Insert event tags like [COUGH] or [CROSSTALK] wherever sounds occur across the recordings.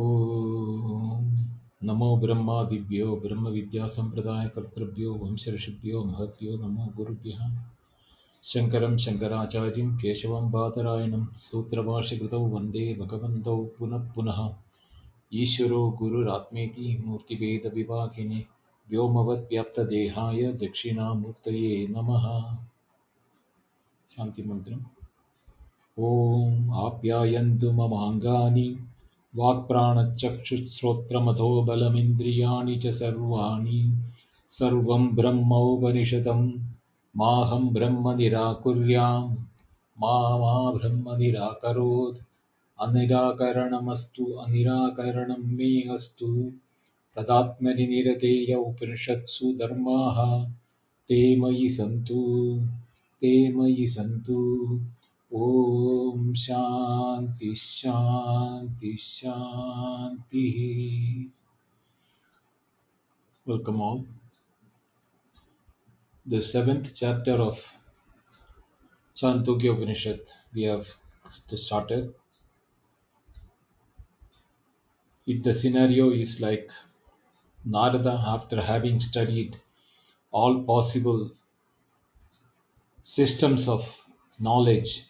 ॐ नमो ब्रह्मादिभ्यो ब्रह्मविद्यासम्प्रदायकर्तृभ्यो वंशऋषिभ्यो महद्भ्यो नमो गुरुभ्यः। शङ्करं शङ्कराचार्यं केशवं बादरायणं सूत्रभाष्यकृतौ वंदे भगवन्तौ पुनः पुनः। ईश्वरो गुरुरात्मेति मूर्तिभेदविभागिने व्योमवद्व्याप्तदेहाय दक्षिणामूर्तये नमः। शान्तिमन्त्रम्। ॐ आप्यायन्तु ममाङ्गानि वाक्प्राणचक्षुश्रोत्रमथो बलमिन्द्रियाणि च सर्वाणि सर्वं ब्रह्मोपनिषदं। माहं ब्रह्म निराकुर्यां मा मा ब्रह्म निराकरोत् अनिराकरणमस्तु अनिराकरणं मे अस्तु। तदात्मनि निरतेय उपनिषत्सु धर्माः ते मयि सन्तु ते मयि सन्तु ॐ शान्ति शान्ति शान्तिः Welcome all. The seventh chapter of Chandogya Upanishad we have started. It, the scenario is like Narada, after having studied all possible systems of knowledge,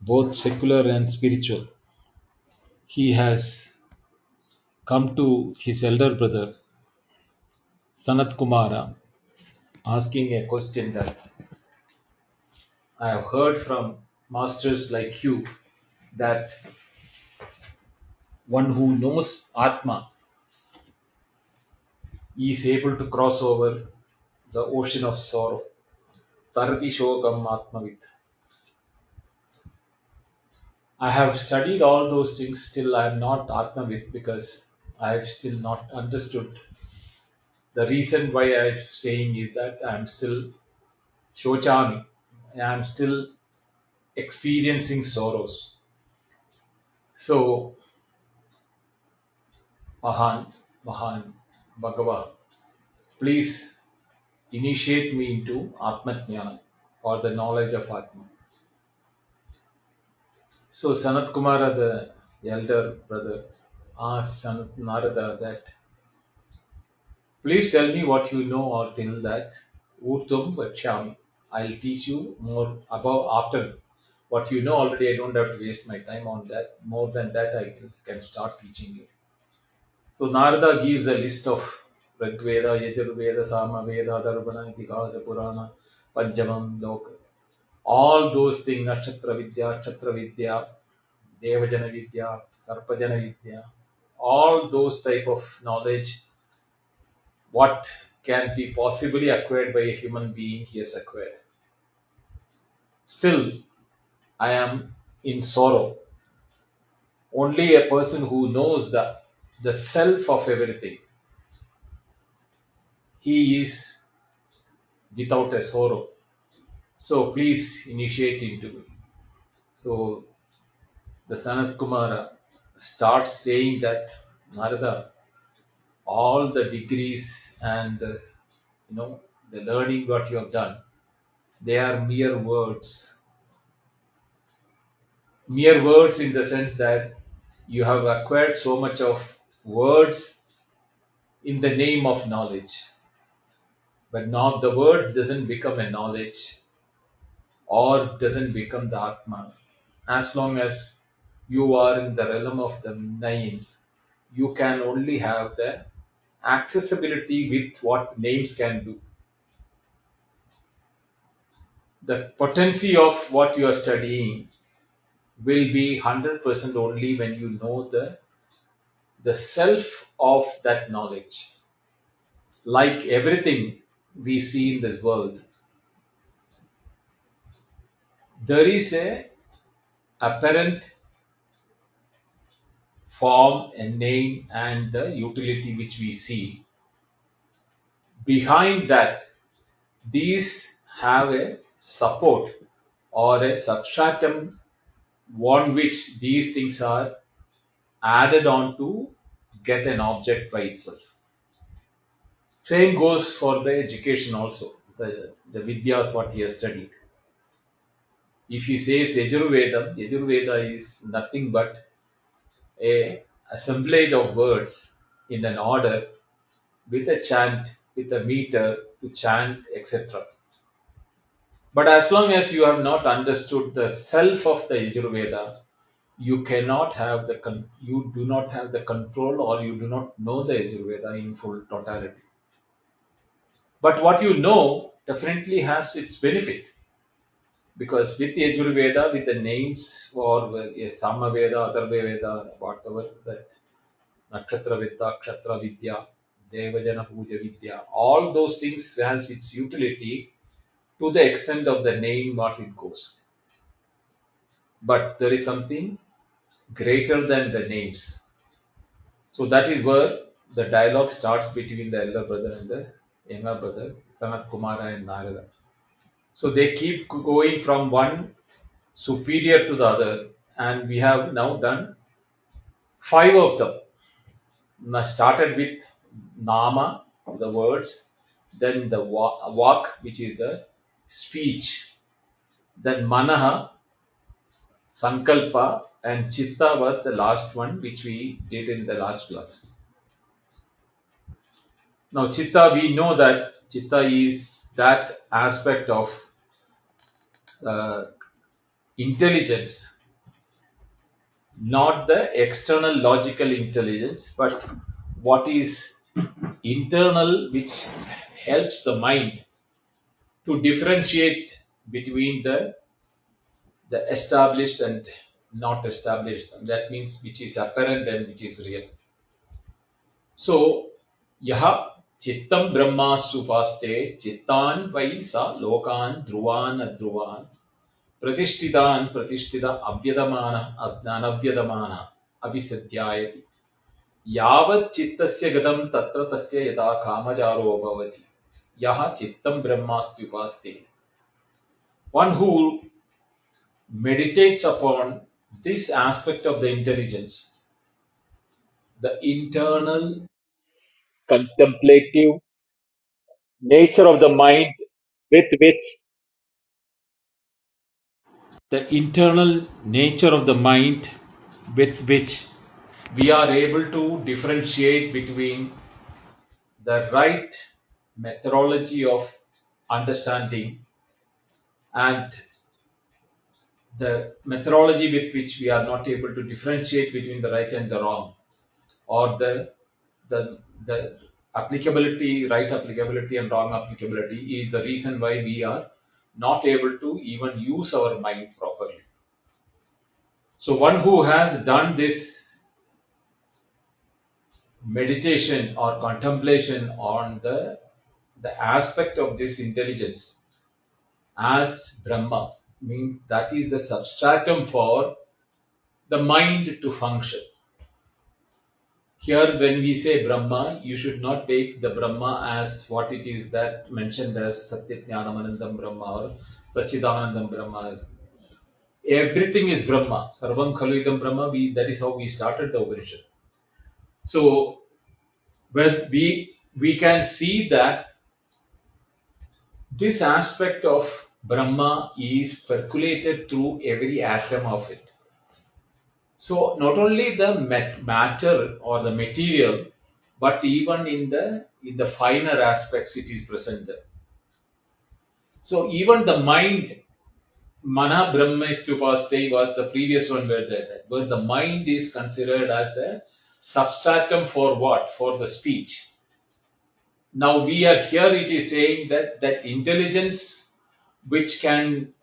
both secular and spiritual, he has come to his elder brother, Sanat Kumara, asking a question that I have heard from masters like you that one who knows Atma is able to cross over the ocean of sorrow. Tarati Shokam Atmavit. I have studied all those things, still I am not Atmavit because I have still not understood. The reason why I am saying is that I am still Shochami, I am still experiencing sorrows. So, Mahan, Mahan, Bhagava, please initiate me into Atma or the knowledge of Atma. So Sanat Kumara, the elder brother, asked Sanat Narada that, please tell me what you know or till that, Urtum Vachami. I'll teach you more about after what you know already. I don't have to waste my time on that. More than that, I can start teaching you. So Narada gives a list of Rigveda, Yajurveda, Samaveda, Dharvana, Itihasa, Purana, Panjamam, Loka. All those things, Nakshatra Vidya, Kshatra Vidya, Devajana Vidya, Sarpajana Vidya, all those type of knowledge, what can be possibly acquired by a human being, he has acquired. Still, I am in sorrow. Only a person who knows the, the self of everything, he is without a sorrow. So please initiate into me. So the Sanat Kumara starts saying that Narada, all the degrees and uh, you know the learning what you have done, they are mere words. Mere words in the sense that you have acquired so much of words in the name of knowledge. But now the words doesn't become a knowledge or doesn't become the Atma. As long as you are in the realm of the names, you can only have the accessibility with what names can do. The potency of what you are studying will be 100% only when you know the, the self of that knowledge. Like everything we see in this world, there is a apparent form and name and the utility which we see. Behind that, these have a support or a substratum on which these things are added on to get an object by itself. Same goes for the education also, the, the Vidyas what he has studied. If he says Yajurveda, Yajurveda is nothing but a assemblage of words in an order with a chant, with a meter to chant, etc. But as long as you have not understood the self of the Yajurveda, you cannot have the con- you do not have the control or you do not know the Yajurveda in full totality. But what you know definitely has its benefit because with the Yajurveda, with the names or uh, Samaveda, Atharva Veda, whatever that Nakshatra Vidya, Kshatra Vidya, Devajana Puja Vidya, all those things has its utility to the extent of the name what it goes. But there is something greater than the names. So that is where the dialogue starts between the elder brother and the younger brother, Sanat Kumara and Narada. So they keep going from one superior to the other, and we have now done five of them. Now started with Nama, the words, then the Vak, which is the speech, then Manaha, Sankalpa, and Chitta was the last one which we did in the last class. Now, Chitta, we know that Chitta is that aspect of Uh, intelligence, not the external logical intelligence, but what is internal, which helps the mind to differentiate between the the established and not established. That means which is apparent and which is real. So, yaha chittam brahmastupaste chittan vai sa lokan dhruvan adhruvan प्रतिष्ठितान् प्रतिष्ठित अव्यदमानः अनव्यदमानः अभिसध्यायति यावत् चित्तस्य गतं तत्र तस्य यदा कामचारो भवति यः चित्तं ब्रह्मास्त्युपास्ते one who meditates upon this aspect of the intelligence, the internal contemplative nature of the mind with which the internal nature of the mind with which we are able to differentiate between the right methodology of understanding and the methodology with which we are not able to differentiate between the right and the wrong or the the the applicability right applicability and wrong applicability is the reason why we are not able to even use our mind properly so one who has done this meditation or contemplation on the the aspect of this intelligence as brahma means that is the substratum for the mind to function. Here, when we say Brahma, you should not take the Brahma as what it is that mentioned as Satyajnanamanandam Brahma or Sachidanandam Brahma. Everything is Brahma. Sarvam Khalvidam Brahma, we, that is how we started the Upanishad. So, when we, we can see that this aspect of Brahma is percolated through every atom of it. So not only the matter or the material, but even in the in the finer aspects it is present there. So even the mind, mana brahmastupaste was the previous one where the, where the mind is considered as the substratum for what? For the speech. Now we are here it is saying that that intelligence which can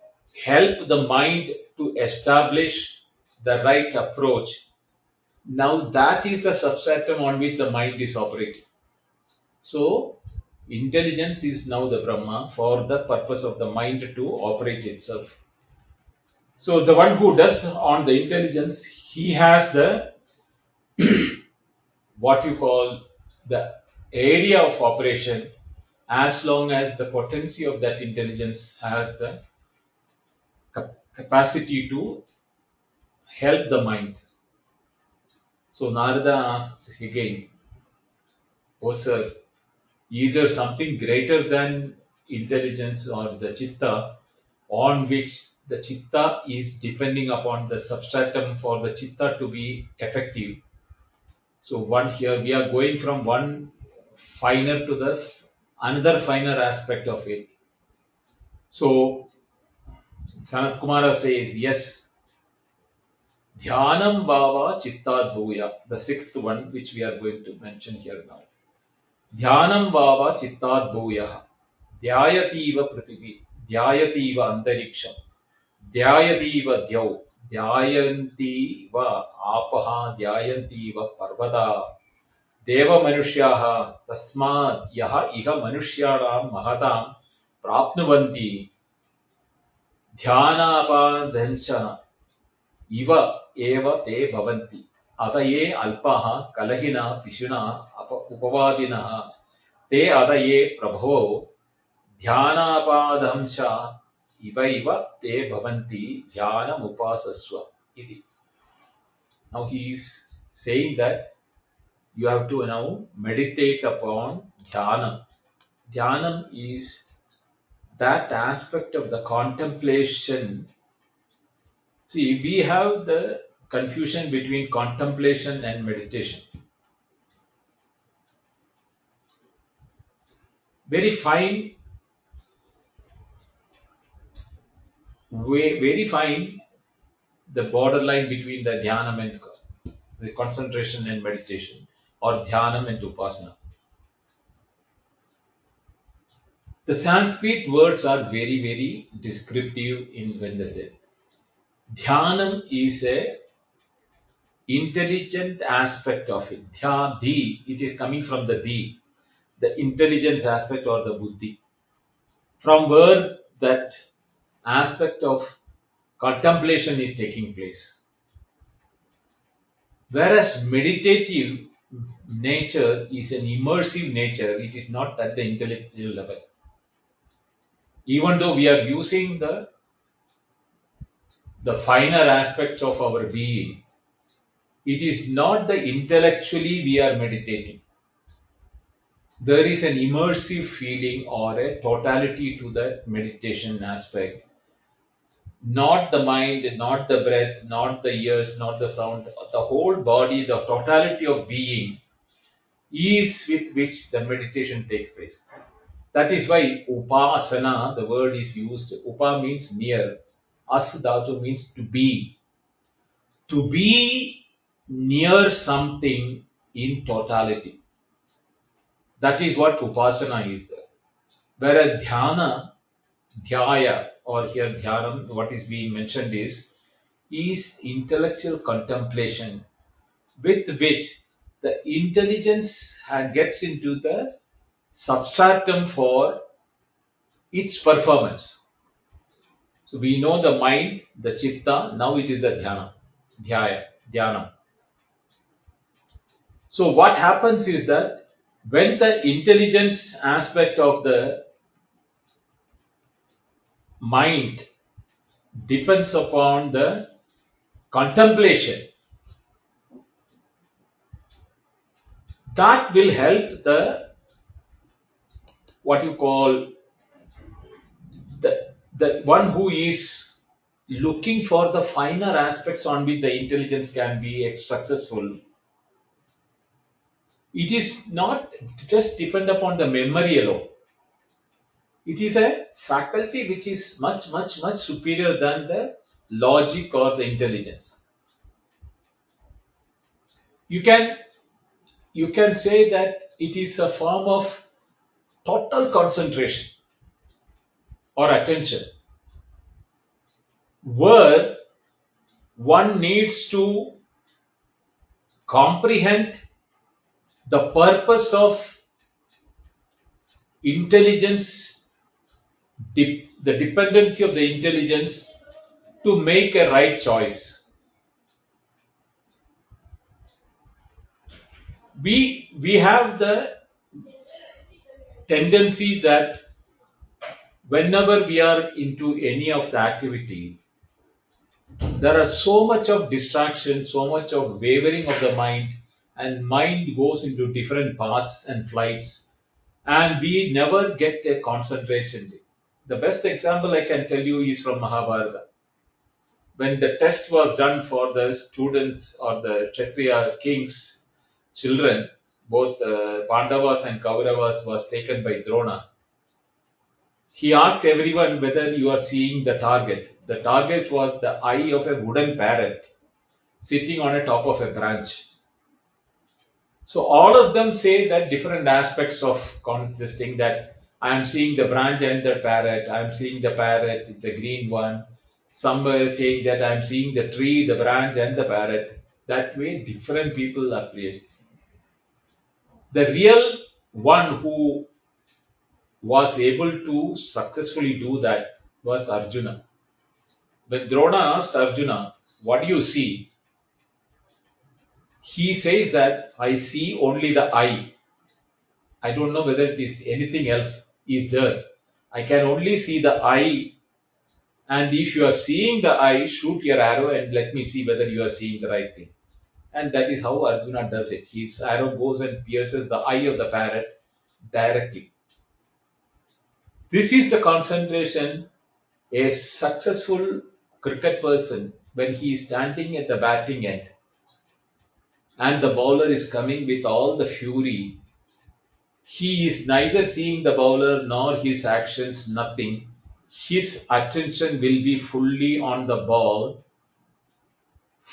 help the mind to establish the right approach. Now that is the substratum on which the mind is operating. So intelligence is now the Brahma for the purpose of the mind to operate itself. So the one who does on the intelligence, he has the [CLEARS THROAT] what you call the area of operation as long as the potency of that intelligence has the capacity to help the mind. So Narada asks again, O sir, either something greater than intelligence or the chitta on which the chitta is depending upon the substratum for the chitta to be effective So one here we are going from one finer to the another finer aspect of it. So Sanat Kumara says, yes, Dhyanam Bhava Chittad Bhuya, the sixth one which we are going to mention here now. Dhyanam Bhava Chittad Bhuya, Dhyayativa Prithivi, Dhyayativa Antariksham, Dhyayativa Dhyau, Dhyayanti Va Apaha, Dhyayanti Va Parvada, Deva Manusyaha, Tasmad Yaha Iha Manushyaram Mahatam Prapnuvanti, ध्यानापादंश इव एव ते भवन्ति। अत ये अल्पाः, कलहिना, पिशुना उपवादिनः। ते अत ये प्रभो ध्यानापादंश इवैव ते भवन्ति, ध्यानमुपासस्व इति। Now he is saying that you have to now meditate upon ध्यानम् ध्यानम् is that aspect of the contemplation see we have the confusion between contemplation and meditation. Very fine, very fine the borderline between the dhyanam and the concentration and meditation, or dhyanam and upasana. The Sanskrit words are very, very descriptive in they say. Dhyanam is a intelligent aspect of it. Dhyadi, it is coming from the di, the intelligence aspect or the buddhi. From where that aspect of contemplation is taking place. Whereas meditative nature is an immersive nature, it is not at the intellectual level even though we are using the the finer aspects of our being it is not the intellectually we are meditating there is an immersive feeling or a totality to the meditation aspect not the mind not the breath not the ears not the sound the whole body the totality of being is with which the meditation takes place that is why upasana, the word is used. Upa means near. As means to be. To be near something in totality. That is what upasana is there. Whereas dhyana, dhyaya, or here dhyanam, what is being mentioned is, is intellectual contemplation with which the intelligence gets into the substratum for its performance. So we know the mind, the chitta, now it is the dhyana, dhyaya, dhyana. So what happens is that when the intelligence aspect of the mind depends upon the contemplation, that will help the what you call the, the one who is looking for the finer aspects on which the intelligence can be successful. It is not just depend upon the memory alone. It is a faculty which is much, much, much superior than the logic or the intelligence. You can you can say that it is a form of total concentration or attention where one needs to comprehend the purpose of intelligence, the dependency of the intelligence to make a right choice. We, we have the tendency that whenever we are into any of the activity, there are so much of distraction, so much of wavering of the mind, and mind goes into different paths and flights, and we never get a concentration. The best example I can tell you is from Mahabharata. When the test was done for the students or the Kshatriya kings, children, both uh, Pandavas and Kauravas, was taken by Drona. He asked everyone whether you are seeing the target. The target was the eye of a wooden parrot sitting on a top of a branch. So all of them say that different aspects of thing that I am seeing the branch and the parrot, I am seeing the parrot, it's a green one. Some are saying that I am seeing the tree, the branch and the parrot. That way different people are placed. The real one who was able to successfully do that was Arjuna. When Drona asked Arjuna, What do you see? He says that I see only the eye. I don't know whether it is anything else is there. I can only see the eye. And if you are seeing the eye, shoot your arrow and let me see whether you are seeing the right thing. And that is how Arjuna does it. His arrow goes and pierces the eye of the parrot directly. This is the concentration a successful cricket person when he is standing at the batting end and the bowler is coming with all the fury. He is neither seeing the bowler nor his actions, nothing. His attention will be fully on the ball.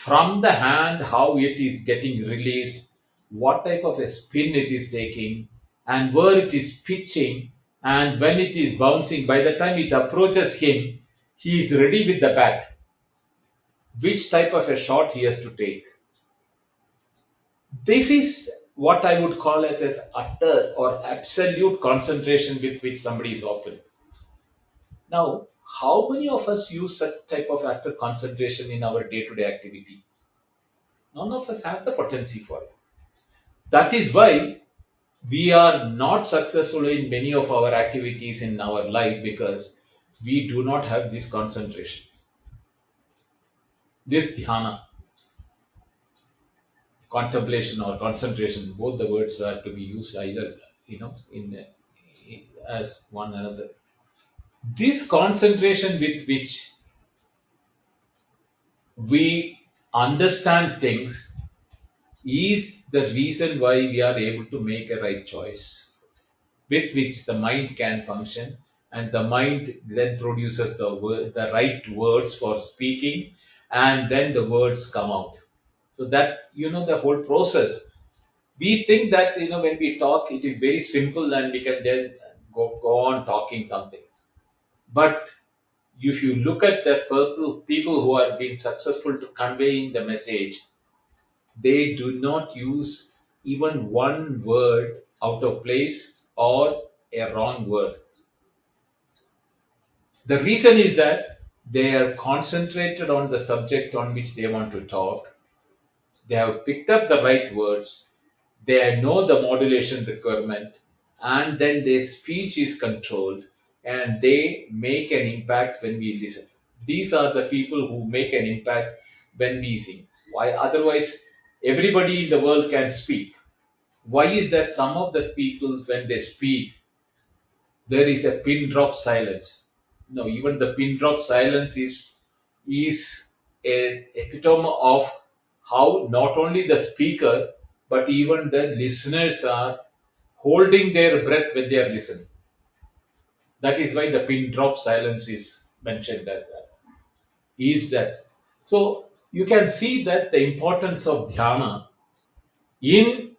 From the hand, how it is getting released, what type of a spin it is taking, and where it is pitching, and when it is bouncing. By the time it approaches him, he is ready with the bat. Which type of a shot he has to take this is what I would call it as utter or absolute concentration with which somebody is open. Now, how many of us use such type of utter concentration in our day-to-day activity? None of us have the potency for it. That is why we are not successful in many of our activities in our life because we do not have this concentration. This dhyana contemplation or concentration, both the words are to be used either, you know, in, in as one another. This concentration with which we understand things is the reason why we are able to make a right choice with which the mind can function and the mind then produces the word, the right words for speaking and then the words come out so that, you know, the whole process. We think that, you know, when we talk, it is very simple and we can then go, go on talking something. But if you look at the people who are being successful to conveying the message, they do not use even one word out of place or a wrong word. The reason is that they are concentrated on the subject on which they want to talk they have picked up the right words, they know the modulation requirement, and then their speech is controlled and they make an impact when we listen. These are the people who make an impact when we sing. Why otherwise everybody in the world can speak. Why is that some of the people when they speak there is a pin drop silence? No, even the pin drop silence is is a epitome of how not only the speaker but even the listeners are holding their breath when they are listening. That is why the pin drop silence is mentioned as that. Is that so? You can see that the importance of dhyana in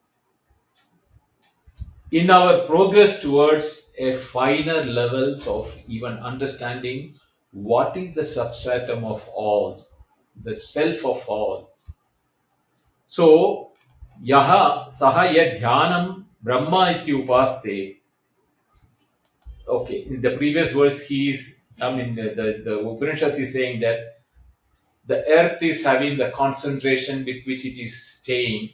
in our progress towards a finer levels of even understanding what is the substratum of all, the self of all, yaha saha yad dhyanam brahma iti upaste. Okay, in the previous verse, he is, I mean, the, the, the is saying that the earth is having the concentration with which it is staying.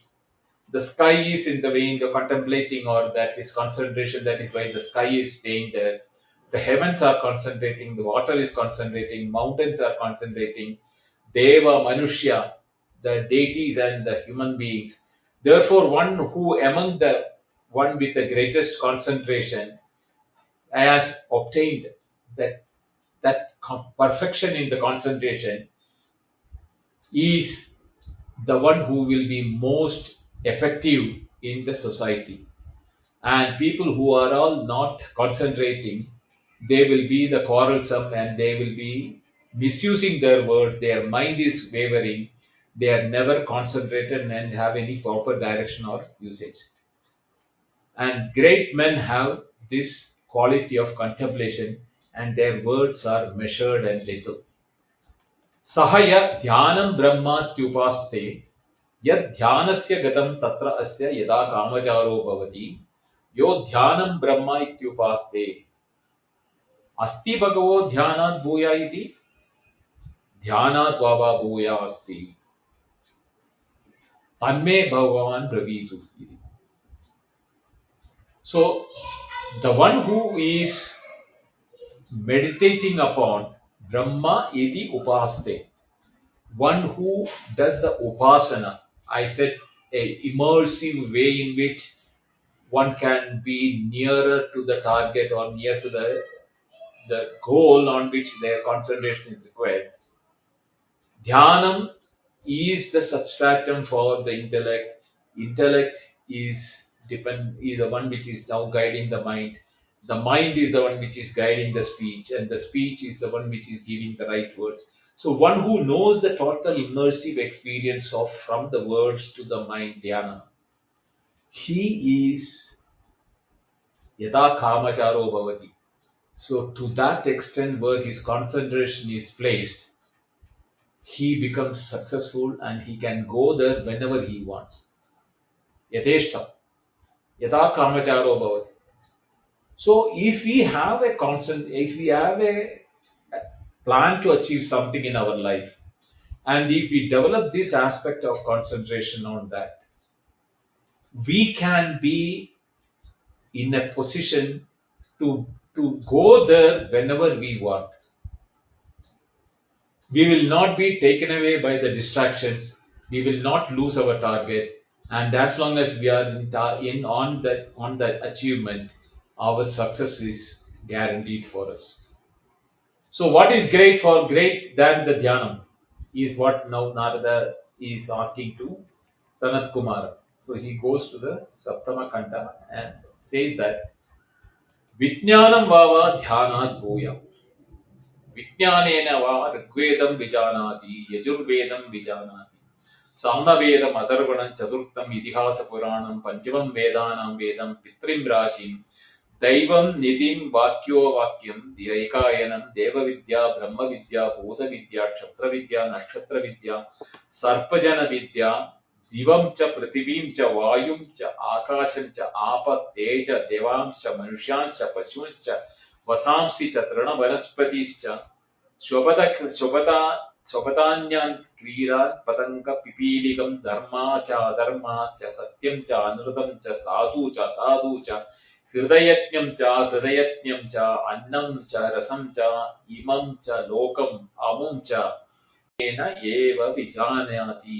The sky is in the way the contemplating or that is concentration, that is why the sky is staying there. The heavens are concentrating, the water is concentrating, mountains are concentrating. Deva, Manushya, the deities and the human beings. Therefore, one who among the one with the greatest concentration has obtained that that perfection in the concentration is the one who will be most effective in the society. And people who are all not concentrating, they will be the quarrelsome and they will be misusing their words. Their mind is wavering. They are never concentrated and have any proper direction or usage. And great men have this quality of contemplation and their words are measured and little. सहय ध्यानं ब्रह्मात्युपास्ते यद्ध्यानस्य गतं तत्र अस्य यदा कामचारो भवति यो ध्यानं ब्रह्म इत्युपास्ते अस्ति भगवो ध्यानात् भूया इति ध्यानात् वा भूया अस्ति तन्मे भगवान् ब्रवीतु इति So, the one who is meditating upon Brahma iti upaste, one who does the upasana, I said a immersive way in which one can be nearer to the target or near to the the goal on which their concentration is required. Dhyanam is the substratum for the intellect. Intellect is depend is the one which is now guiding the mind. The mind is the one which is guiding the speech, and the speech is the one which is giving the right words. So one who knows the total immersive experience of from the words to the mind, dhyana, he is yada kamacharo bhavati. So to that extent where his concentration is placed, he becomes successful and he can go there whenever he wants. Yateshtam. Yada kamacharo bhavati. So if we have a constant, if we have a plan to achieve something in our life, and if we develop this aspect of concentration on that, we can be in a position to, to go there whenever we want. We will not be taken away by the distractions. We will not lose our target. And as long as we are in, in on that on that achievement, our success is guaranteed for us. So, what is great for great than the dhyanam is what now Narada is asking to Sanat Kumara. So, he goes to the Saptama Khanda and says that Vijnanam vava dhyanat விஜானேன வா ருக்வேதம் விஜானாதி யஜுர்வேதம் விஜானாதி. சாமவேதம் அதர்வணம் சதுர்த்தம் இதிகாச புராணம் பஞ்சமம் வேதானாம் வேதம் பித்ரிம் ராசிம். தெய்வம் நிதிம் வாக்கியோ வாக்கியம் ரைகாயனம் தேவ வித்யா பிரம்ம வித்யா பூத வித்யா க்ஷத்ர வித்யா நட்சத்திர வித்யா சர்ப்பஜன வித்யா திவம் ச பிருத்திவீம் ச வாயும் ச ஆகாசம் ச ஆப தேஜ தேவாம்ச மனுஷாம்ச பசும்ச वसांसि च तृणवनस्पतिश्च स्वपद स्वपता स्वपतान्यान् क्रीडान् पतङ्गपिपीलिकं धर्मा च अधर्मा च सत्यं च अनृतं च साधु च साधु च हृदयज्ञं च हृदयज्ञं च अन्नं च रसं च इमं च लोकम् अमुं च तेन एव विजानाति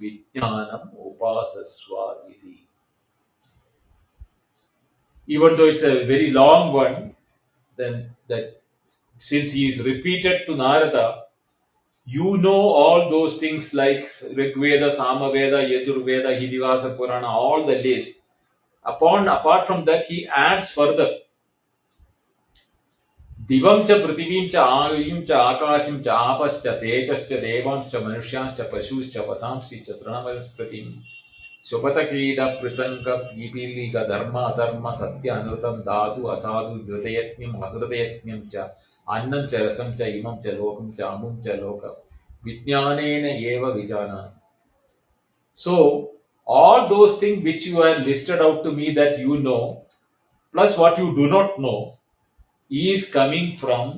विज्ञानम् उपासस्व इति even though it's a very long one, then that since he is repeated to Narada, you know all those things like Rigveda, Samaveda, Yajurveda, Itihasa Purana, all the list. Upon apart from that, he adds further. दिवं च पृथिवीं च आयुं च आकाशं च आपश्च तेजश्च देवांश्च मनुष्यांश्च पशूश्च वसांसि च तृणवनस्पतिं शुभतकीडः पृथङ्गीपीलिकधर्म अधर्म सत्य अनृतं धातु असाधु हृदयज्ञम् अहृदयज्ञं च च रसं च इमं च लोकं च अमुं च लोक। विज्ञानेन एव so all those thing which you are listed out to me that you know plus what you do not know is coming from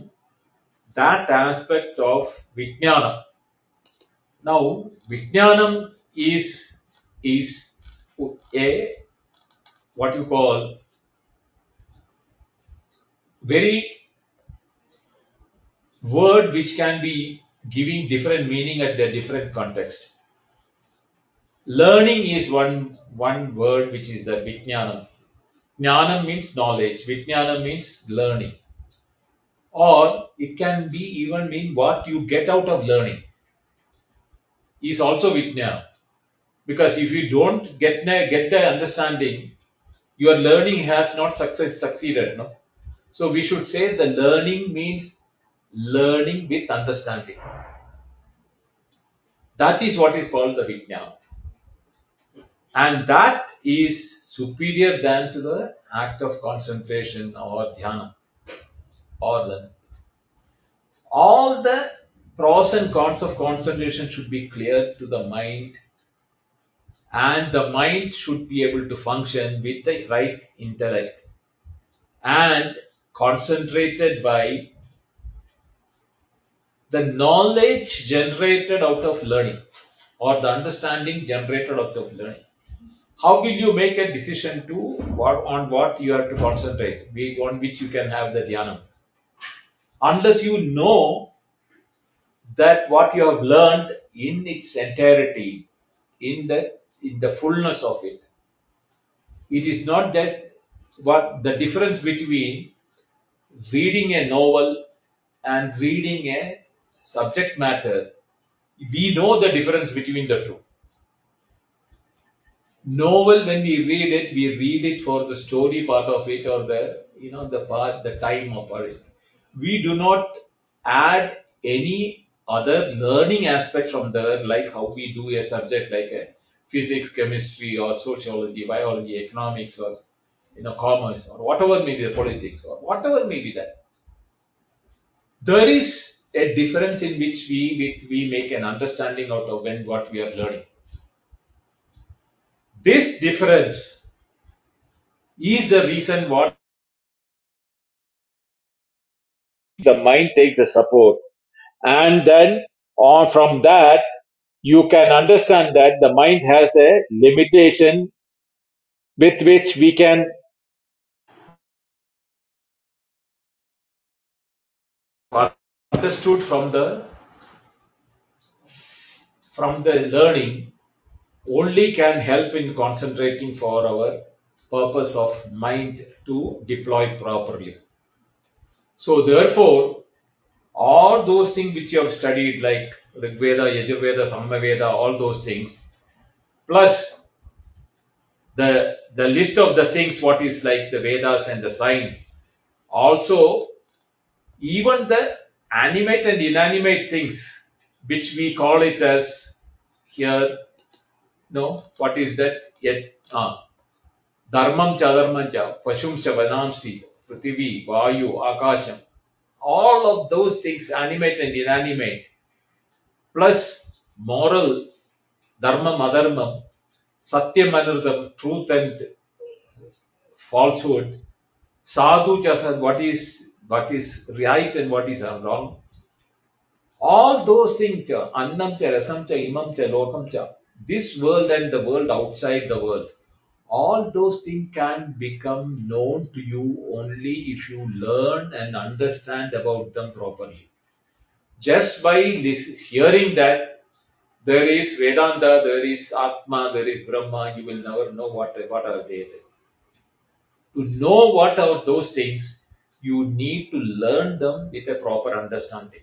that aspect of विज्ञान नाउ विज्ञान is is a what you call very word which can be giving different meaning at the different context. Learning is one one word which is the Vijnanam. Jnanam means knowledge, Vijnanam means learning. Or it can be even mean what you get out of learning is also Vijnana. Because if you don't get the, get the understanding, your learning has not success succeeded. No, so we should say the learning means learning with understanding. That is what is called the vijnana, and that is superior than to the act of concentration or dhyana or the all the pros and cons of concentration should be clear to the mind and the mind should be able to function with the right intellect. And concentrated by the knowledge generated out of learning or the understanding generated out of learning. How will you make a decision to what on what you have to concentrate on which you can have the dhyana unless you know that what you have learned in its entirety in the in the fullness of it. It is not just what the difference between reading a novel and reading a subject matter. We know the difference between the two. Novel when we read it we read it for the story part of it or the you know the part the time of it. We do not add any other learning aspect from there like how we do a subject like a physics chemistry or sociology biology economics or you know commerce or whatever may be the politics or whatever may be that. There is a difference in which we which we make an understanding out of when what we are learning. This difference is the reason what the mind takes the support. And then on from that you can understand that the mind has a limitation with which we can understood from the from the learning only can help in concentrating for our purpose of mind to deploy properly. So therefore, all those things which you have studied like Rig Veda, Yajurveda, Samaveda, all those things, plus the the list of the things what is like the Vedas and the science, also even the animate and inanimate things which we call it as here no, what is that? Yet, ah, dharmam cha dharmam cha, pashum cha prithvi, vayu, akasham. All of those things, animate and inanimate, plus moral, dharmam, adharmam, satyam, anardham, truth and falsehood, sadhu cha what is what is right and what is wrong. All those things, uh, annam cha, rasam cha, imam cha, lokam cha, this world and the world outside the world, all those things can become known to you only if you learn and understand about them properly. Just by hearing that there is Vedanta, there is Atma, there is Brahma, you will never know what, what are they. To know what are those things, you need to learn them with a proper understanding.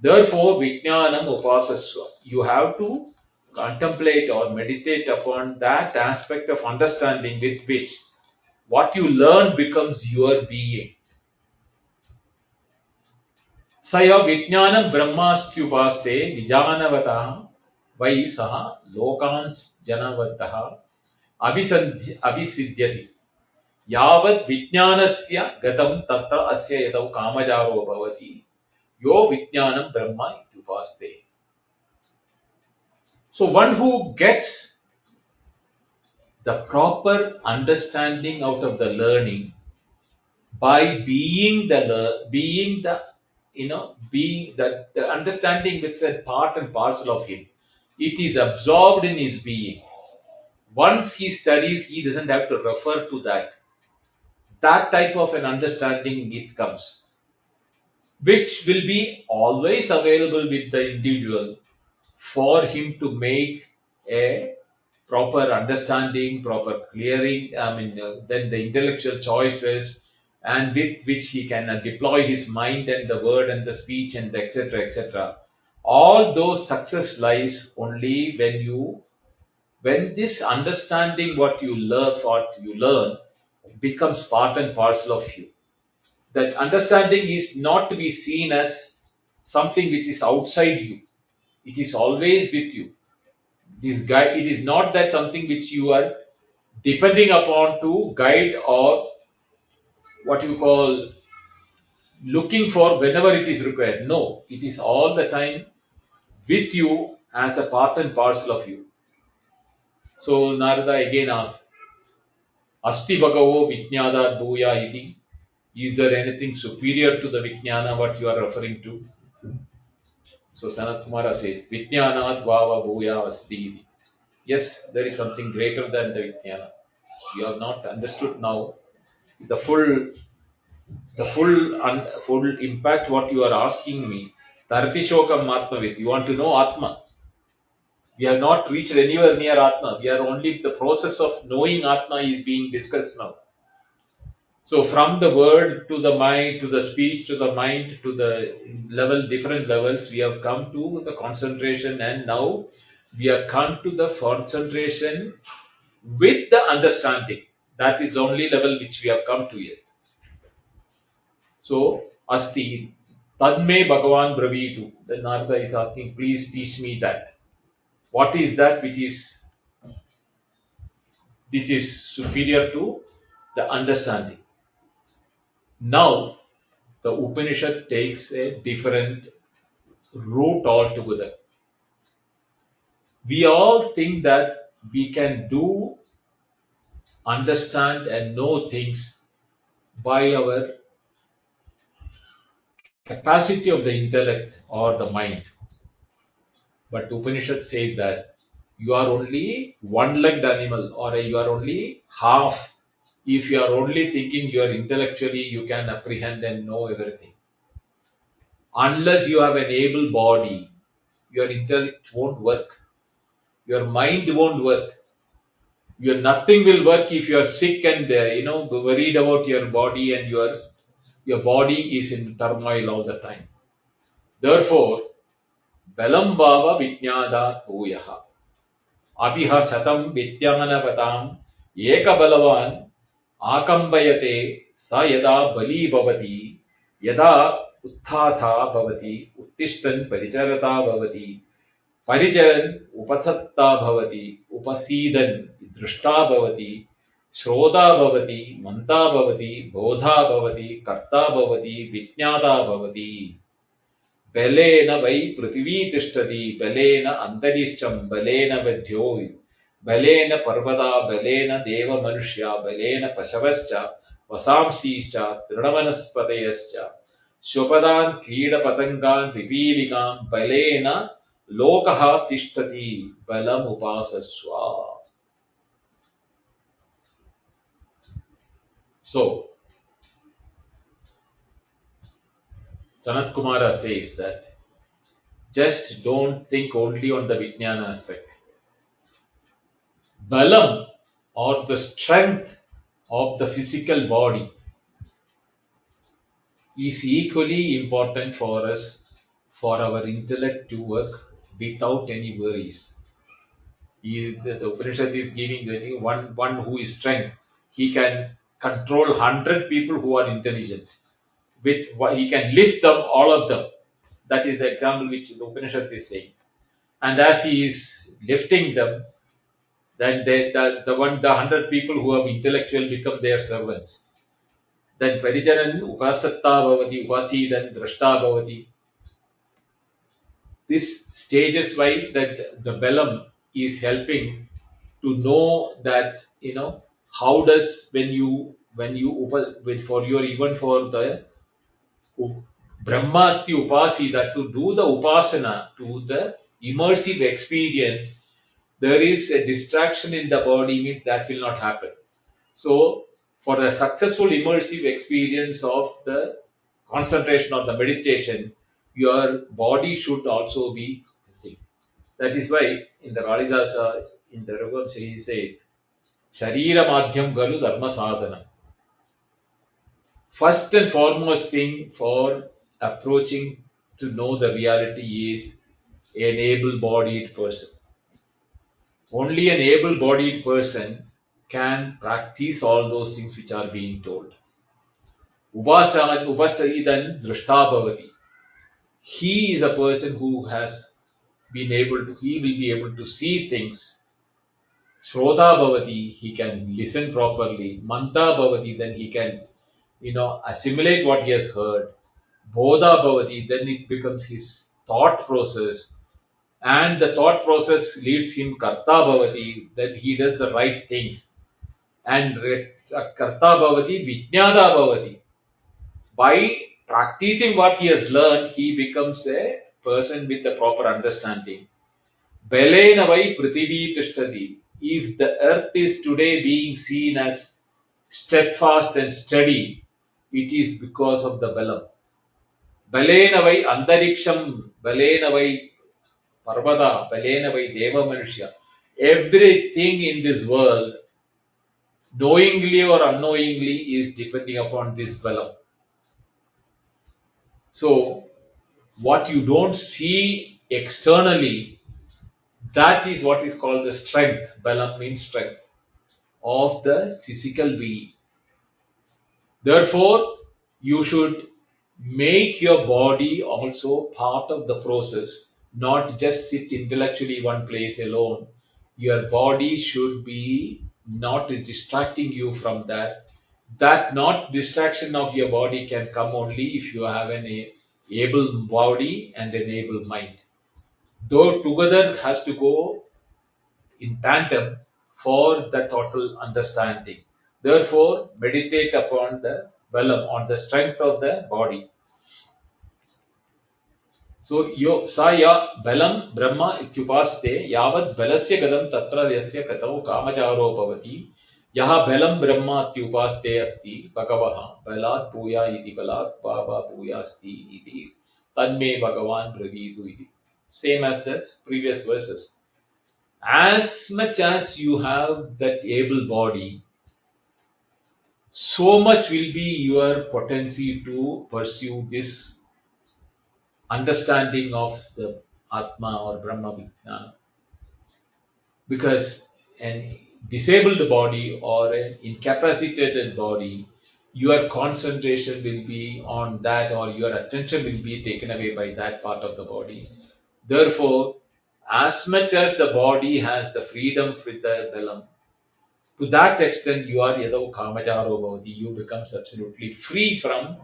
Therefore, Vijnanam Upasaswa. You have to contemplate or meditate upon that aspect of understanding with which what you learn becomes your being. Saya Vijnanam Brahmastyupaste Vijanavataha Vai Saha Lokans Janavataha Abhisiddhyati Yavad Vijnanasya Gatam Tatra Asya Yadav Kamacharo Bhavati. Yo Vijnanam Brahma Ityupaste So one who gets the proper understanding out of the learning by being the being the you know being the, the understanding which is a part and parcel of him it is absorbed in his being. Once he studies he doesn't have to refer to that. That type of an understanding it comes which will be always available with the individual for him to make a proper understanding, proper clearing, I mean, uh, then the intellectual choices, and with which he can uh, deploy his mind and the word and the speech and etc. etc. All those success lies only when you when this understanding what you learn, what you learn, becomes part and parcel of you. That understanding is not to be seen as something which is outside you. It is always with you. This guide, it is not that something which you are depending upon to guide or what you call looking for whenever it is required. No, it is all the time with you as a part and parcel of you. So Narada again asks, Asti Bhagavo Vijnada Bhuya iti. Is there anything superior to the Vijnana what you are referring to? So Sanat Kumara says, Vijnanat Vava Bhuya Asti. Yes, there is something greater than the Vijnana. You have not understood now the full the full un, full impact what you are asking me. Tarati Shokam Atmavid. You want to know Atma. We have not reached anywhere near Atma. We are only the process of knowing Atma is being discussed now. So from the word to the mind, to the speech, to the mind, to the level, different levels, we have come to the concentration and now we have come to the concentration with the understanding. That is only level which we have come to yet. So, Asti, Tadme Bhagavan Bravitu. Then Narada is asking, please teach me that. What is that which is which is superior to the understanding? Now, the Upanishad takes a different route altogether. We all think that we can do, understand, and know things by our capacity of the intellect or the mind. But Upanishad says that you are only one legged animal or you are only half. If you are only thinking you are intellectually, you can apprehend and know everything. Unless you have an able body, your intellect won't work. Your mind won't work. Your nothing will work if you are sick and uh, you know worried about your body and your your body is in turmoil all the time. Therefore, Balam Bhava Vijnada Puyaha. Apiha Satam Vityamana Patam Yeka Balavan आकम्बयते स यदा बली भवति यदा उत्थाता भवति उत्तिष्ठन् परिचरता भवति परिचरन् उपसत्ता भवति उपसीदन् दृष्टा भवति श्रोता भवति मन्ता भवति बोधा भवति कर्ता भवति विज्ञाता भवति। बलेन वै पृथिवी तिष्ठति बलेन अन्तरिक्षं बलेन वध्यो बलेन पर्वता बलेन देवमनुष्या बलेन पशवश्च वसांसीश्च तृणवनस्पतयश्च श्वपदान् कीडपतङ्गान् पिपीलिकां बलेन लोकः तिष्ठति बलमुपासस्व So, Sanat Kumara says that just don't think only on the Vijnana aspect. Balam or the strength of the physical body is equally important for us for our intellect to work without any worries. He, the, the Upanishad is giving the one, one who is strength. He can control hundred people who are intelligent with he can lift them, all of them. That is the example which the Upanishad is saying. And as he is lifting them, then they, the, the one, the hundred people who are intellectual become their servants. Then Parijanan Upasatta Bhavati, Upasi, then Drashta Bhavati. This stages why that the Belam is helping to know that, you know, how does when you, when you, for your, even for the Brahmati Upasi, that to do the Upasana, to the immersive experience, there is a distraction in the body, means that will not happen. So, for the successful immersive experience of the concentration of the meditation, your body should also be same. That is why in the Kalidasa, uh, in the Ragam, he said, Sharira Madhyam Galu Dharma Sadhanam first and foremost thing for approaching to know the reality is an able bodied person. Only an able bodied person can practice all those things which are being told. Upasan, upasaidan drishtabhavati. He is a person who has been able to, he will be able to see things. Shrota bhavati, he can listen properly. Manta bhavati, then he can, you know, assimilate what he has heard. Bodha bhavati, then it becomes his thought process. And the thought process leads him karta bhavati, that he does the right thing. And uh, karta bhavati, vijnada bhavati. By practicing what he has learned, he becomes a person with a proper understanding. Belena vai prithivi tishtati. If the earth is today being seen as steadfast and steady, it is because of the Balam. Balena vai antariksham, balena vai parvada, balena deva manusya. Everything in this world, knowingly or unknowingly, is depending upon this Balam. So, what you don't see externally, that is what is called the strength. Balam means strength of the physical being. Therefore, you should make your body also part of the process, not just sit intellectually one place alone. Your body should be not distracting you from that. That not distraction of your body can come only if you have an able body and an able mind. Though together has to go in tandem for the total understanding. Therefore, meditate upon the balam, on the strength of the body. So, yo saya balam brahma ityupaste yavat balasya gadam tatra yasya katau kamacharo bhavati yaha balam brahma ityupaste asti bhagavah balat puya iti balat baba puya asti iti tanme bhagavan bravidu iti. Same as the previous verses. As much as you have that able body, so much will be your potency to pursue this understanding of the Atma or Brahma Vijnana. Because an disabled body or an incapacitated body, your concentration will be on that or your attention will be taken away by that part of the body. Therefore, as much as the body has the freedom with the to that extent you are yadav kamacharo bhavati, you becomes absolutely free from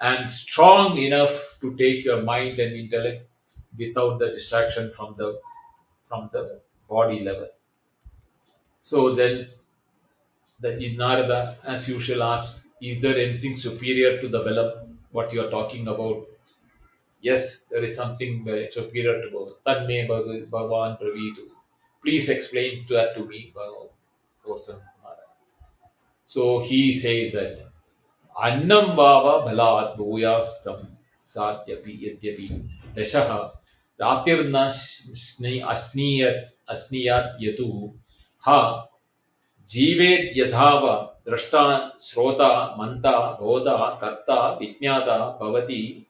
and strong enough to take your mind and intellect without the distraction from the from the body level. So then the Narada, as usual, asks, is there anything superior to the Balam, what you are talking about? Yes, there is something superior to both. Tanme Bhagavan Pravidu. Please explain that to me, Bhagavan. So he says that अन्नं वाव बलात् भूयास्तं, सात्यपि यद्यपि दशः। रातिर्न स्नि अस्नीयत्, अस्नीयात् यतु। हा जीवेद्यथाव द्रष्टा, श्रोता, मन्ता, बोधा, कर्ता, विज्ञाता भवति।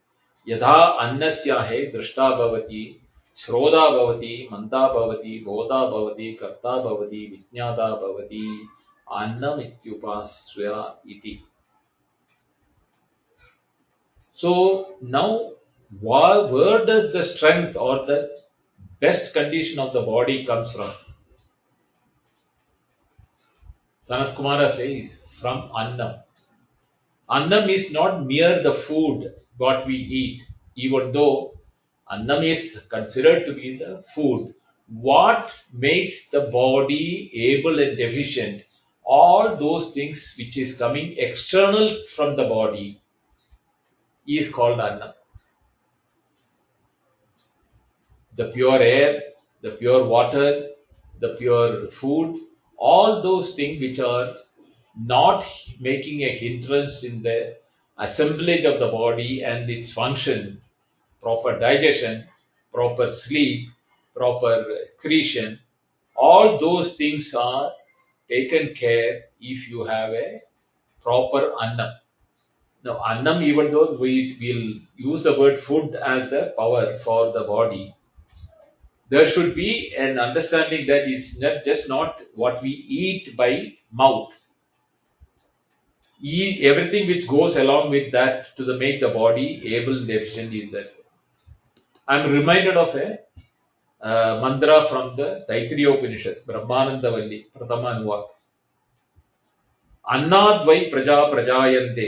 यथा अन्नस्य हे दृष्टा भवति, श्रोता भवति, मन्ता भवति, बोधा भवति, कर्ता भवति, विज्ञाता भवति। अन्नमित्युपास्य इति। So now, where does the strength or the best condition of the body comes from? Sanat Kumara says from Annam. Annam is not mere the food what we eat, even though Annam is considered to be the food. What makes the body able and efficient? All those things which is coming external from the body is called Annam. The pure air, the pure water, the pure food, all those things which are not making a hindrance in the assemblage of the body and its function, proper digestion, proper sleep, proper excretion, all those things are taken care if you have a proper annam. Now, annam, even though we will use the word food as the power for the body, there should be an understanding that it's not just not what we eat by mouth. Eat everything which goes along with that to the make the body able and efficient is that. I'm reminded of a uh, mantra from the Taittiriya Upanishad, Brahmanandavalli, Prathamanuvak. अन्नाद्वै प्रजा प्रजायन्ते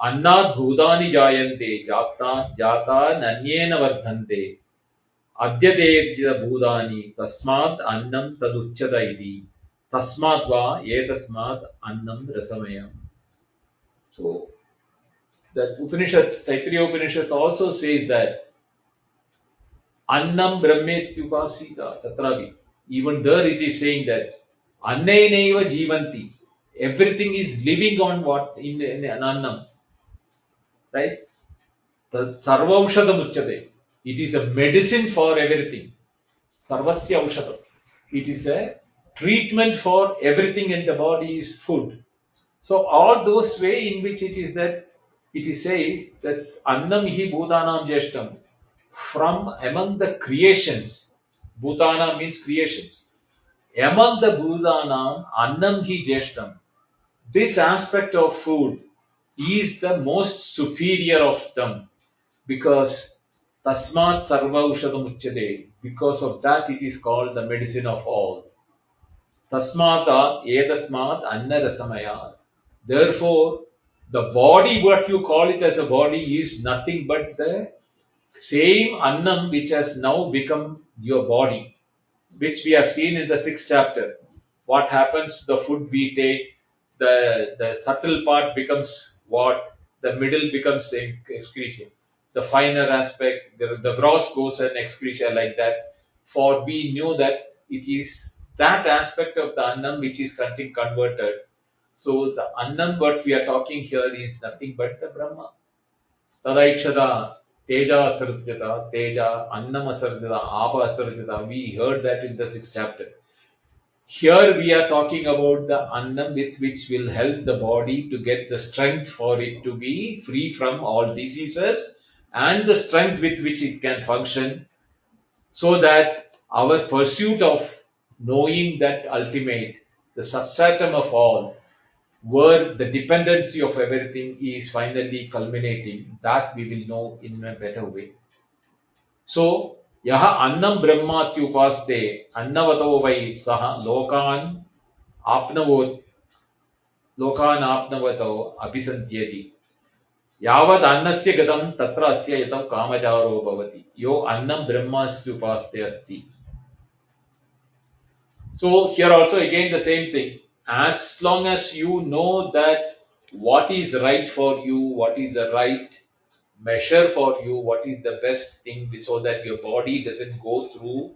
अन्ना भूतानि जायन्ते जाता जाता नन्येन वर्धन्ते। अद्यतेर्जित भूतानि, तस्मात् अन्नं तदुच्यत इति। तस्मात् वा सो दट् उपनिषत् तैत्रीय उपनिषत् आल्सो सेस् दट् अन्नं ब्रह्मेत्युपासीत तत्रापि even there it is saying that अन्नेनैव जीवन्ति everything is living on what in अन्नम् Right? Sarvaushadam Uchyate. It is a medicine for everything. Sarvasya Aushadam. It is a treatment for everything in the body is food. So all those way in which it is that it is says that Annam hi Bhutanam Jeshtam from among the creations. Bhutana means creations. Among the Bhutanam, Annam hi Jeshtam. This aspect of food is the most superior of them because Tasmat Sarva Ushadam Uchyate. Because of that it is called the medicine of all. Tasmata Edasmat Annarasamaya. Therefore, the body, what you call it as a body, is nothing but the same Annam which has now become your body, which we have seen in the sixth chapter. What happens to the food we take, the, the subtle part becomes what, the middle becomes excretion. The finer aspect, the, the gross goes an excretion like that. For we knew that it is that aspect of the Annam which is getting converted. So the Annam what we are talking here is nothing but the Brahma. Tadaikshada, Teja Asarjata, Teja, Annam Asarjata, Apa Asarjata. We heard that in the sixth chapter. Here we are talking about the Annam with which will help the body to get the strength for it to be free from all diseases and the strength with which it can function so that our pursuit of knowing that ultimate, the substratum of all, where the dependency of everything is finally culminating, that we will know in a better way. So, यः अन्नं ब्रह्मात्युपास्ते अन्नवतो वै सः लोकान् आप्नवोत् लोकान् अन्नस्य गतं तत्र अस्य यतौ कामचारो भवति। यो अन्नं ब्रह्मास्त्युपास्ते अस्ति। So here also again the same thing. As long as you know that what is right for you, what is the right measure for you, what is the best thing so that your body doesn't go through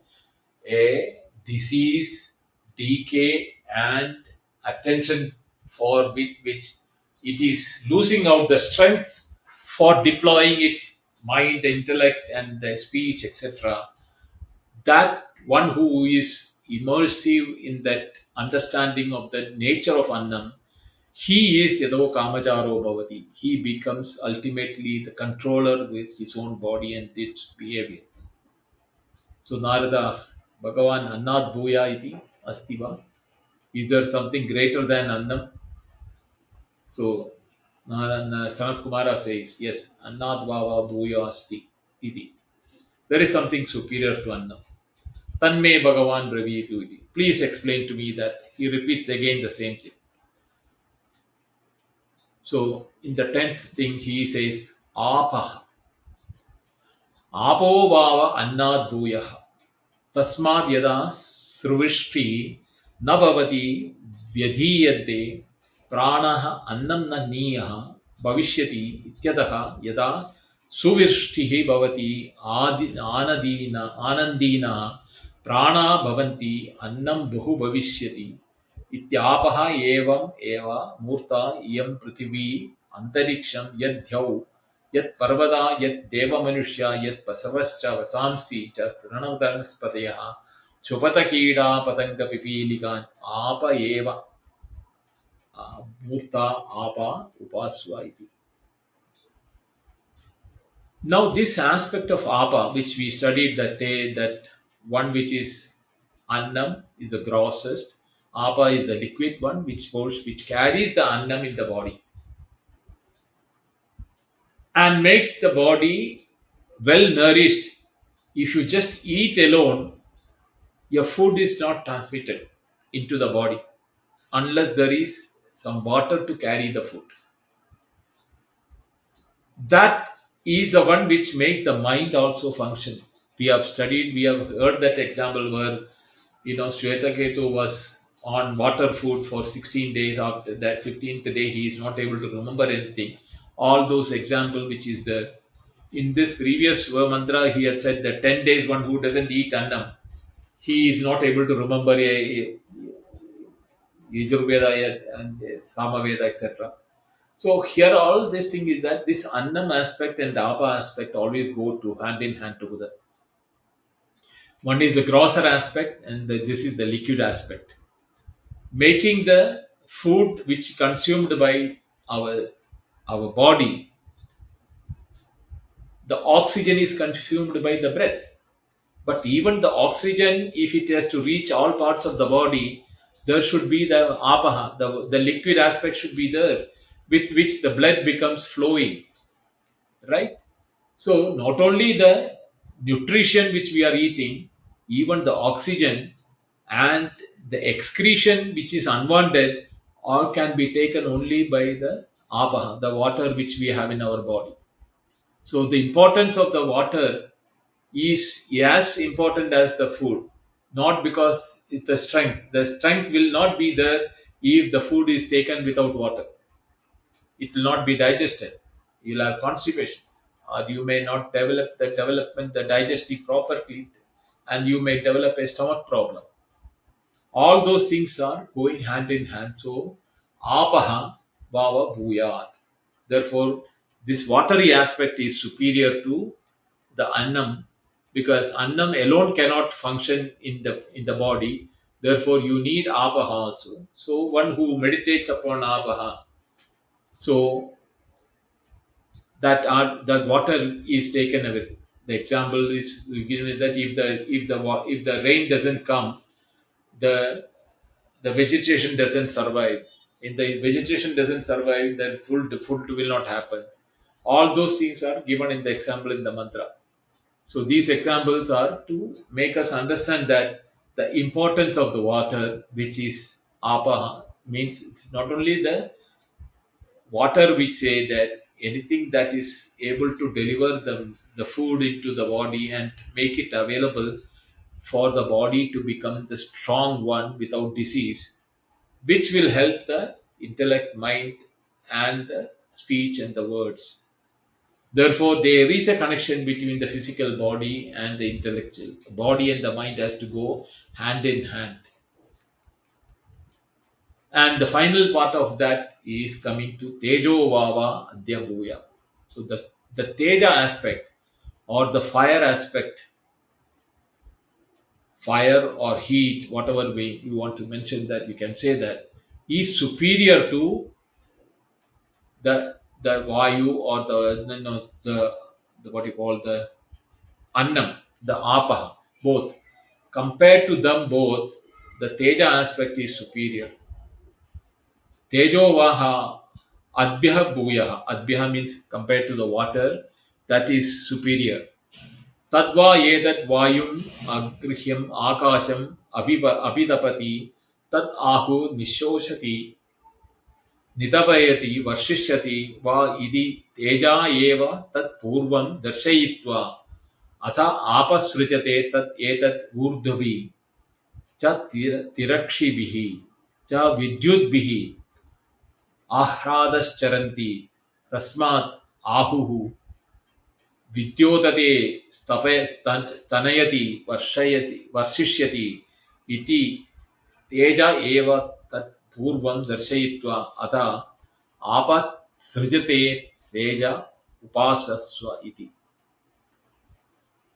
a disease, decay and attention for with which it is losing out the strength for deploying its mind, intellect and the speech, etc. That one who is immersive in that understanding of the nature of Annam, he is Yado Kamacharo Bhavati. He becomes ultimately the controller with his own body and its behavior. So Narada Bhagavan Annad Bhuya iti asti va? Is there something greater than Annam? So Sanat Kumara says, yes, Annad Bhava Bhuya asti iti. There is something superior to Annam. Tanme Bhagavan Bravitu. Please explain to me that. He repeats again the same thing. So in the tenth thing he says, Apaha. Apo bhava annad bhuyaha. Tasmad yada sruvishti न भवति व्यधीयते प्राणः अन्नं न नीयः भविष्यति इत्यतः यदा सुविष्टिः भवति आदि आनदीन आनन्दीनः प्राणा भवन्ति अन्नं बहु भविष्यति इत्यापः एवम् एव मूर्ता इयं पृथिवी अन्तरिक्षं यद्यौ यत् पर्वता यत् देवमनुष्या यत् पशवश्च वसांसि च तृणवनस्पतयः क्षुपतकीडापतङ्गपिपीलिकान् आप एव। मूर्ता आपा उपास्व इति। Now, this aspect of apa, which we studied that day, that one which is annam is the grossest, apa is the liquid one, which holds, which carries the annam in the body and makes the body well nourished. If you just eat alone, your food is not transmitted into the body unless there is some water to carry the food. That is the one which makes the mind also function. We have studied, we have heard that example where you know Shwetaketu was on water food for 16 days. After that 15th day, he is not able to remember anything. All those example which is there. In this previous mantra, he had said that 10 days one who doesn't eat annam, he is not able to remember a, a Yajurveda and Samaveda, etc. So here all this thing is that this annam aspect and apa aspect always go to hand in hand together. One is the grosser aspect and the, this is the liquid aspect. Making the food which consumed by our our body, the oxygen is consumed by the breath. But even the oxygen, if it has to reach all parts of the body, there should be the apaha, the, the liquid aspect should be there, with which the blood becomes flowing. Right? So, not only the nutrition which we are eating, even the oxygen and the excretion which is unwanted, all can be taken only by the apaha, the water which we have in our body. So, the importance of the water is as important as the food, not because it's the strength. The strength will not be there if the food is taken without water. It will not be digested. You'll have constipation, or you may not develop the development, the digestive property, and you may develop a stomach problem. All those things are going hand in hand. So, apaha bhava bhuyat. Therefore, this watery aspect is superior to the annam because annam alone cannot function in the in the body therefore you need apaha also so one who meditates upon apaha so that that water is taken away the example is given that if the if the if the rain doesn't come the the vegetation doesn't survive. If the vegetation doesn't survive then food food will not happen. All those things are given in the example in the mantra. So these examples are to make us understand that the importance of the water, which is apaha, means it's not only the water which say that anything that is able to deliver the, the food into the body and make it available for the body to become the strong one without disease, which will help the intellect, mind, and the speech and the words. Therefore, there is a connection between the physical body and the intellectual. The body and the mind has to go hand in hand. And the final part of that is coming to Tejo Vava Adhyabhuya. So the, the Teja aspect or the fire aspect, fire or heat, whatever way you want to mention that, you can say that, is superior to the the vayu or the no, no, the, the what you call the annam, the apaha, both. Compared to them both, the teja aspect is superior. Tejo vaha adbhya bhuyaha. Adbhya means compared to the water, that is superior. Akasham abhiva- abhidapati tad ahu nishoshati नितपयति वर्षिष्यति वा इति तेजा एव तत् पूर्वं दर्शयित्वा अथ आपसृजते तत् एतत् ऊर्ध्वभिः च तिर तिरक्षिभिः च विद्युद्भिः आह्लादश्चरन्ति तस्मात् आहुः विद्योतते स्तपय स्तन- स्तनयति वर्षयति वर्षिष्यति इति तेज एव तत् पूर्वं दर्शयित्वा अतः आपत् सृजते तेज उपासस्व इति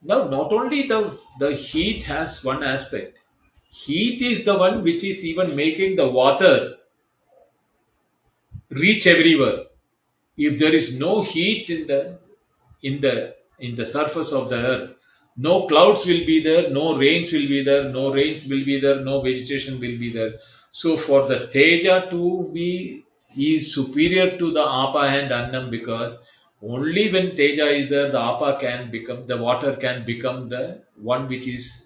Now, not only the, the heat has one aspect, heat is the one which is even making the water reach everywhere. If there is no heat in the in the in the surface of the earth, no clouds will be there, no rains will be there, no rains will be there, no vegetation will be there. So for the Teja to be is superior to the Apa and Annam because only when Teja is there, the Apa can become the water can become the one which is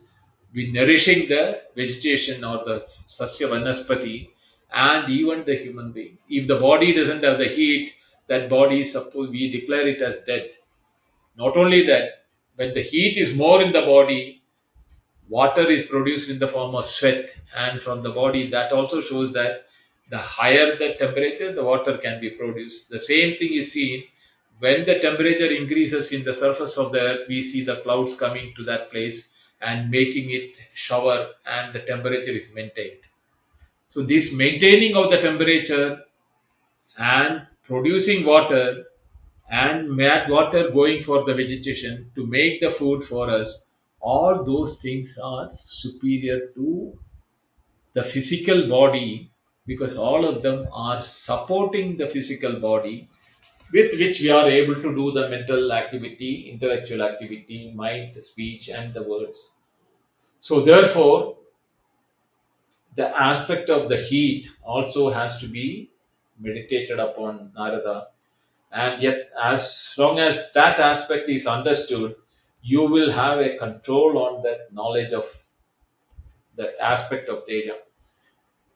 be nourishing the vegetation or the Sasya Vanaspati and even the human being. If the body doesn't have the heat, that body is supposed we declare it as dead. Not only that, when the heat is more in the body, water is produced in the form of sweat, and from the body, that also shows that the higher the temperature, the water can be produced. The same thing is seen when the temperature increases in the surface of the earth, we see the clouds coming to that place and making it shower, and the temperature is maintained. So, this maintaining of the temperature and producing water and that water going for the vegetation to make the food for us, all those things are superior to the physical body because all of them are supporting the physical body with which we are able to do the mental activity, intellectual activity, mind, speech, and the words. So, therefore, the aspect of the heat also has to be meditated upon Narada. And yet, as long as that aspect is understood, you will have a control on that knowledge of that aspect of Teja.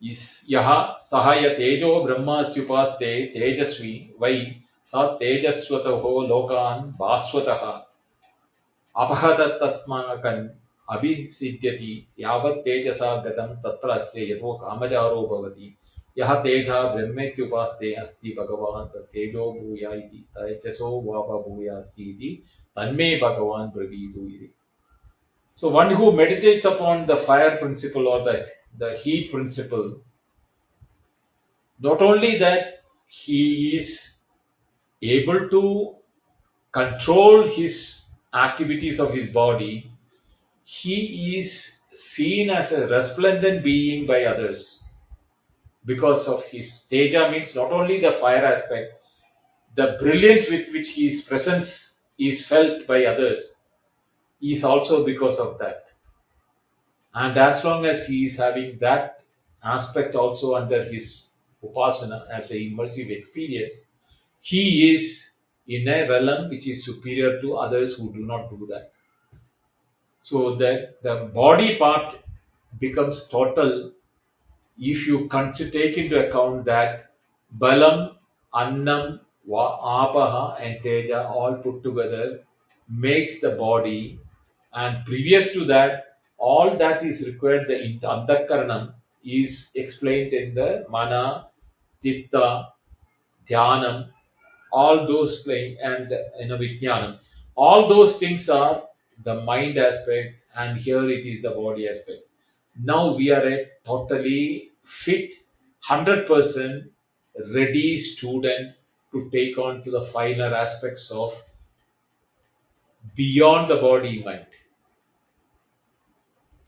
Is Yaha Sahaya Tejo Brahmatyupaste Tejasvi Vai Sa tejasvataho Lokan Vaswataha Apahadatasmakan Abhisidyati Yavat Tejasa Gatam Tatra Se Yatho Kamacharo Bhavati यः तेजः ब्रह्मेत्युपास्ते अस्ति भगवान् तेजो भूया इति तेजसो वाप भूया अस्ति इति तन्मे भगवान् ब्रवीतु इति So one who meditates upon the fire principle or the, the heat principle, not only that he is able to control his activities of his body, he is seen as a resplendent being by others because of his teja means not only the fire aspect, the brilliance with which his presence is felt by others is also because of that. And as long as he is having that aspect also under his upasana as an immersive experience, he is in a realm which is superior to others who do not do that. So that the body part becomes total if you take into account that balam, annam, apaha, and teja all put together makes the body, and previous to that, all that is required, the antakaranam is explained in the mana, titta, dhyanam, all those playing, and you know, vijnanam. All those things are the mind aspect, and here it is the body aspect. Now we are a totally fit, 100% ready student to take on to the finer aspects of beyond the body mind.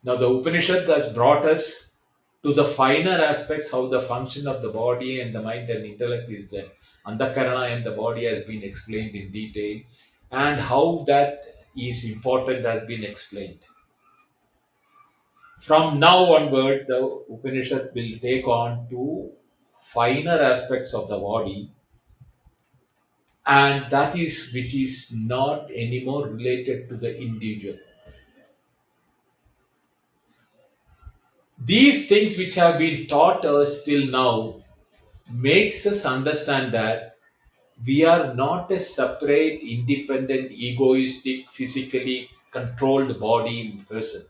Now the Upanishad has brought us to the finer aspects how the function of the body and the mind and intellect is there. Andakarana and the body has been explained in detail and how that is important has been explained. From now onward, the Upanishad will take on to finer aspects of the body, and that is which is not anymore related to the individual. These things which have been taught us till now makes us understand that we are not a separate, independent, egoistic, physically controlled body person.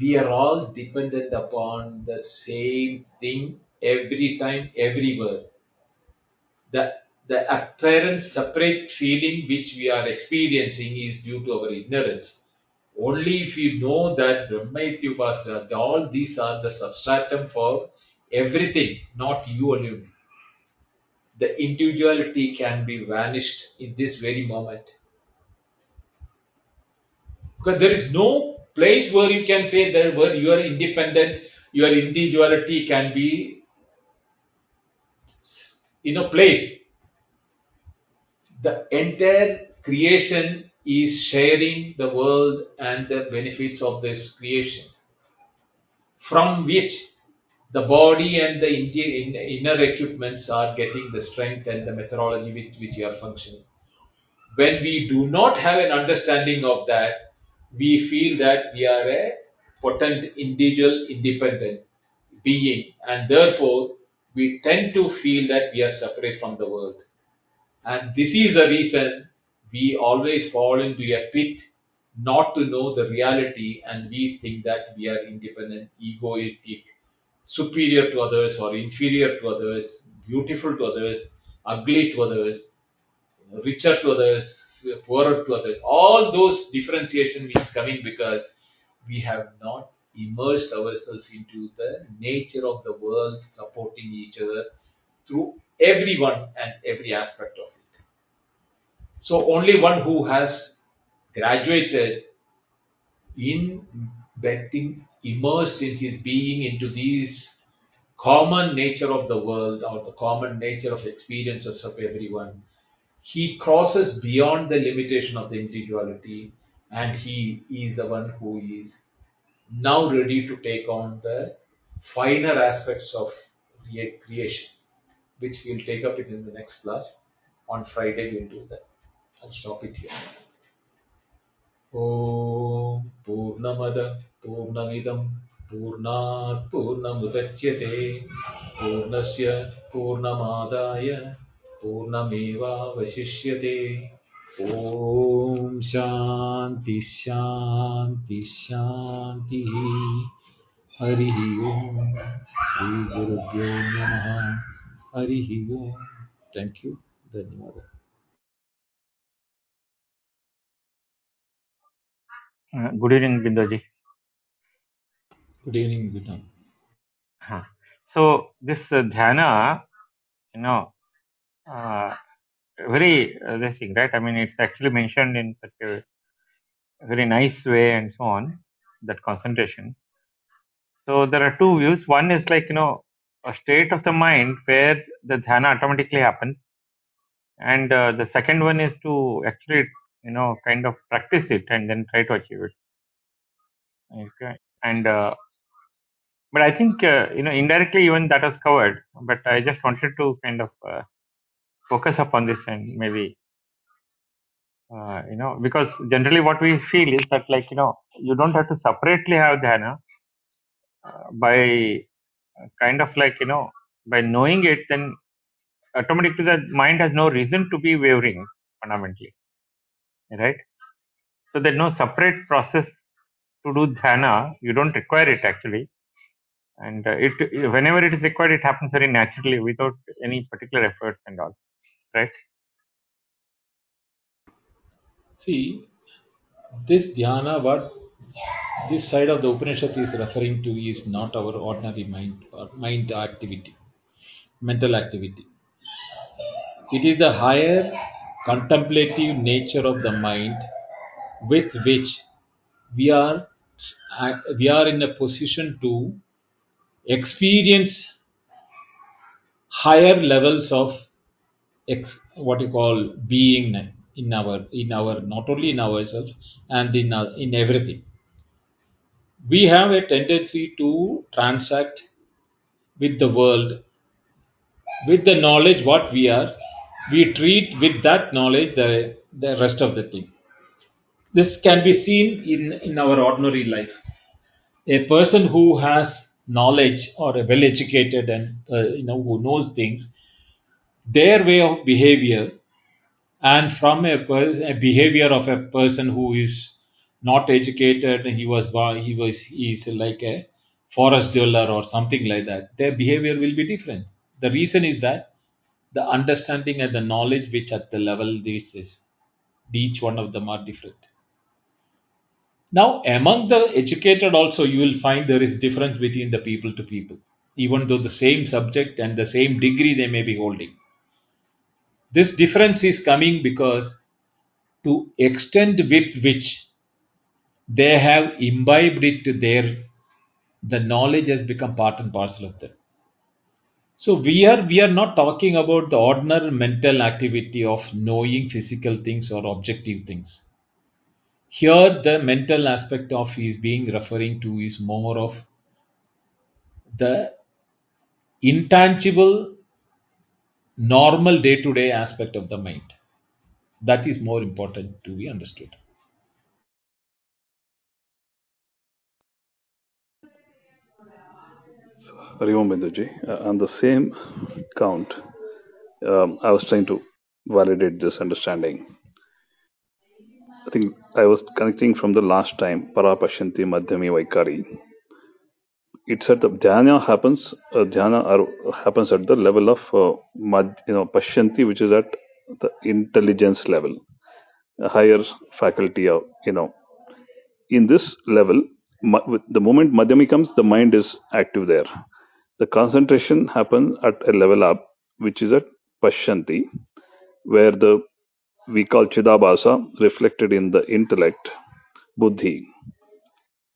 We are all dependent upon the same thing every time, everywhere. The, the apparent separate feeling which we are experiencing is due to our ignorance. Only if you know that Brahma Ityupasana, all these are the substratum for everything, not you alone. The individuality can be vanished in this very moment. Because there is no place where you can say that where you are independent, your individuality can be in a place. The entire creation is sharing the world and the benefits of this creation, from which the body and the inner equipments are getting the strength and the methodology with which you are functioning. When we do not have an understanding of that, we feel that we are a potent individual independent being and therefore we tend to feel that we are separate from the world. And this is the reason we always fall into a pit not to know the reality and we think that we are independent egoistic superior to others or inferior to others beautiful to others ugly to others richer to others poorer to others. All those differentiation is coming because we have not immersed ourselves into the nature of the world, supporting each other through everyone and every aspect of it. So only one who has graduated in getting immersed in his being into these common nature of the world or the common nature of experiences of everyone he crosses beyond the limitation of the individuality and he is the one who is now ready to take on the finer aspects of creation, which we'll take up in the next class. On Friday, we'll do that. I'll stop it here. ॐ पूर्णमद पूर्णमिदं पूर्णात् पूर्णमुदच्यते पूर्णस्य पूर्णमादाय पूर्णमेवावशिष्य ओम शांति शांति शांति हरि ओम। श्री गुरुभ्यो नम। हरि ओम। थैंक यू धन्यवाद। Good evening Bindu ji good evening Bindu हाँ सो दिस ध्यान you know very uh, this thing, right? I mean, it's actually mentioned in such a very nice way and so on. That concentration. So there are two views. One is like you know a state of the mind where the dhyana automatically happens, and uh, the second one is to actually you know kind of practice it and then try to achieve it. Okay. And uh, but I think uh, you know indirectly even that was covered. But I just wanted to kind of uh, focus upon this and maybe uh, you know because generally what we feel is that like you know you don't have to separately have dhyana uh, by uh, kind of like you know by knowing it then automatically the mind has no reason to be wavering fundamentally right? So there's no separate process to do dhyana. You don't require it actually. And uh, it whenever it is required it happens very naturally without any particular efforts and all right See, this dhyana, what this side of the Upanishad is referring to is not our ordinary mind or mind activity, mental activity. It is the higher contemplative nature of the mind with which we are we are in a position to experience higher levels of ex, what you call being in our in our not only in ourselves and in our, in everything. We have a tendency to transact with the world with the knowledge what we are. We treat with that knowledge the, the rest of the thing. This can be seen in, in our ordinary life. A person who has knowledge or a well educated and uh, you know who knows things their way of behavior and from a, a, behavior of a person who is not educated he was he was he's like a forest dweller or something like that their behavior will be different the reason is that the understanding and the knowledge which at the level this is. Each one of them are different. Now, among the educated also, you will find there is difference between the people to people, even though the same subject and the same degree they may be holding. This difference is coming because to extent with which they have imbibed it their the knowledge has become part and parcel of them. So we are we are not talking about the ordinary mental activity of knowing physical things or objective things. Here the mental aspect of is being referring to is more of the intangible normal day to day aspect of the mind. That is more important to be understood. Hariom Binduji, uh, on the same count, um, I was trying to validate this understanding. I think I was connecting from the last time, Parapashanti Madhyami Vaikhari. It said the dhyana happens, uh, dhyana are, happens at the level of, uh, mad, you know, Pashyanti, which is at the intelligence level, a higher faculty of, you know, in this level, ma- the moment Madhyami comes, the mind is active there. The concentration happens at a level up, which is at Pashyanti, where the we call Chidabhasa reflected in the intellect, Buddhi,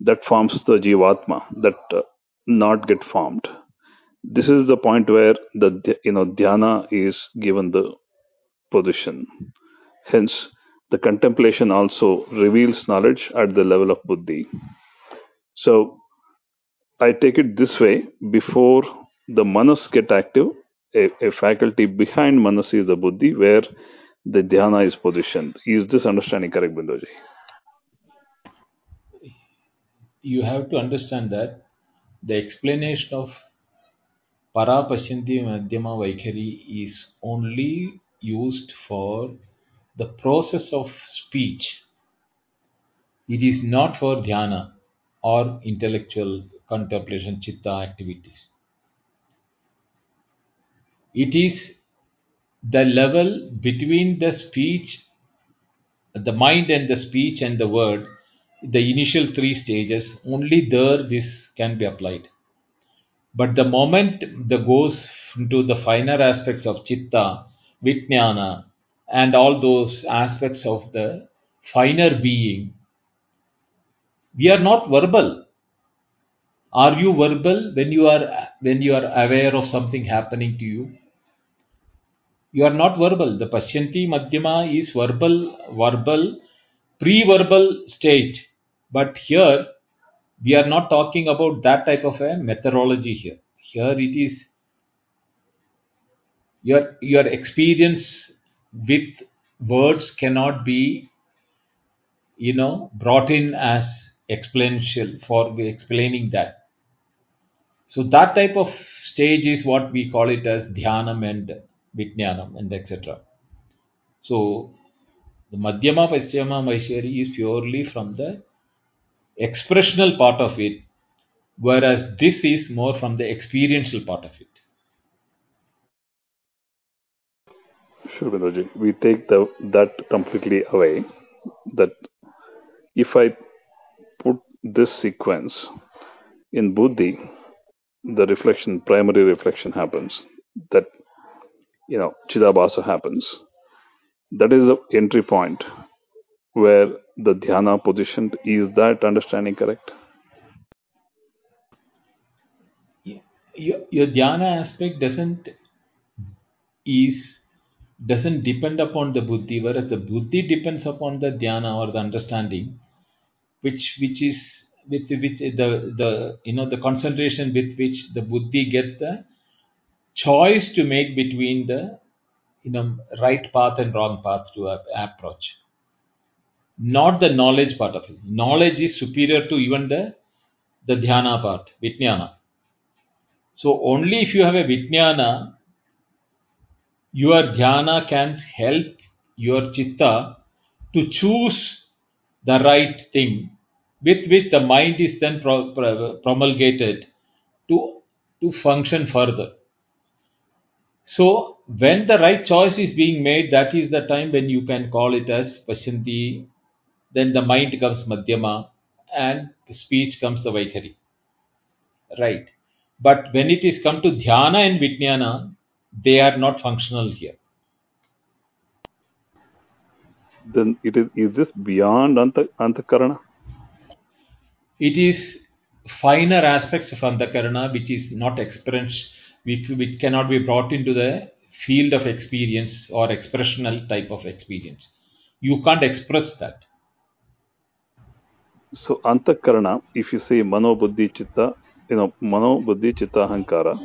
that forms the Jivatma, that uh, not get formed. This is the point where the you know dhyana is given the position. Hence, the contemplation also reveals knowledge at the level of Buddhi. So I take it this way: before the manas get active, a, a faculty behind manas is the buddhi, where the dhyana is positioned. Is this understanding correct, Binduji? You have to understand that the explanation of Parapasyanti Madhyama Vaikhari is only used for the process of speech. It is not for dhyana or intellectual contemplation, chitta activities. It is the level between the speech, the mind and the speech and the word, the initial three stages, only there this can be applied. But the moment the goes into the finer aspects of chitta, vijnana, and all those aspects of the finer being, we are not verbal. Are you verbal when you are when you are aware of something happening to you? You are not verbal. The Pashyanti Madhyama is verbal, verbal, pre-verbal state. But here we are not talking about that type of a methodology here. Here it is your your experience with words cannot be you know brought in as exponential for explaining that so that type of stage is what we call it as dhyanam and vijnanam and etc so the madhyama paschama vaikhari is purely from the expressional part of it whereas this is more from the experiential part of it Sure, Binduji. We take the that completely away. That if I put this sequence in buddhi, the reflection, primary reflection happens. That you know, chidabhasa happens. That is the entry point where the dhyana position. Is that understanding correct? your, your dhyana aspect doesn't is doesn't depend upon the buddhi whereas the buddhi depends upon the dhyana or the understanding which which is with with the the you know the concentration with which the buddhi gets the choice to make between the you know right path and wrong path to approach not the knowledge part of it knowledge is superior to even the the dhyana part vijnana so only if you have a vijnana your dhyana can help your chitta to choose the right thing with which the mind is then pro- pro- promulgated to, to function further. So when the right choice is being made, that is the time when you can call it as Pasyanti. Then the mind comes Madhyama and the speech comes the Vaikhari. Right. But when it is come to Dhyana and Vijnana, they are not functional here. Then it is is this beyond anta, antakarana? It is finer aspects of Antakarana which is not experienced, which, which cannot be brought into the field of experience or expressional type of experience. You can't express that. So antakarana, if you say mano buddhi chitta, you know, mano buddhi chitta ahankara,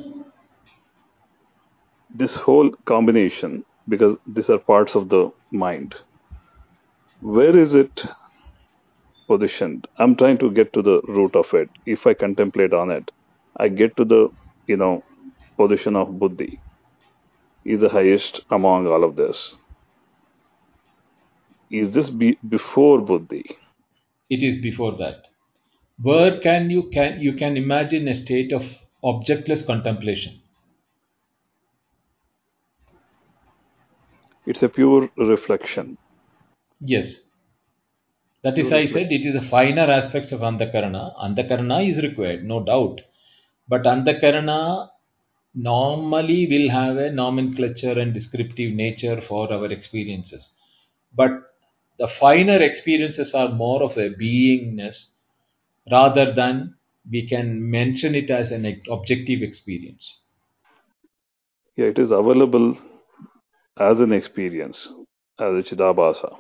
this whole combination, because these are parts of the mind, where is it positioned? I'm trying to get to the root of it. If I contemplate on it, I get to the, you know, position of buddhi is the highest among all of this. Is this be before buddhi? It is before that. Where can you can you can imagine a state of objectless contemplation? It's a pure reflection. Yes. That is Pure I said it is the finer aspects of Antakarana. Antakarana is required, no doubt. But Antakarana normally will have a nomenclature and descriptive nature for our experiences. But the finer experiences are more of a beingness rather than we can mention it as an objective experience. Yeah, it is available as an experience, as a chidabhasa,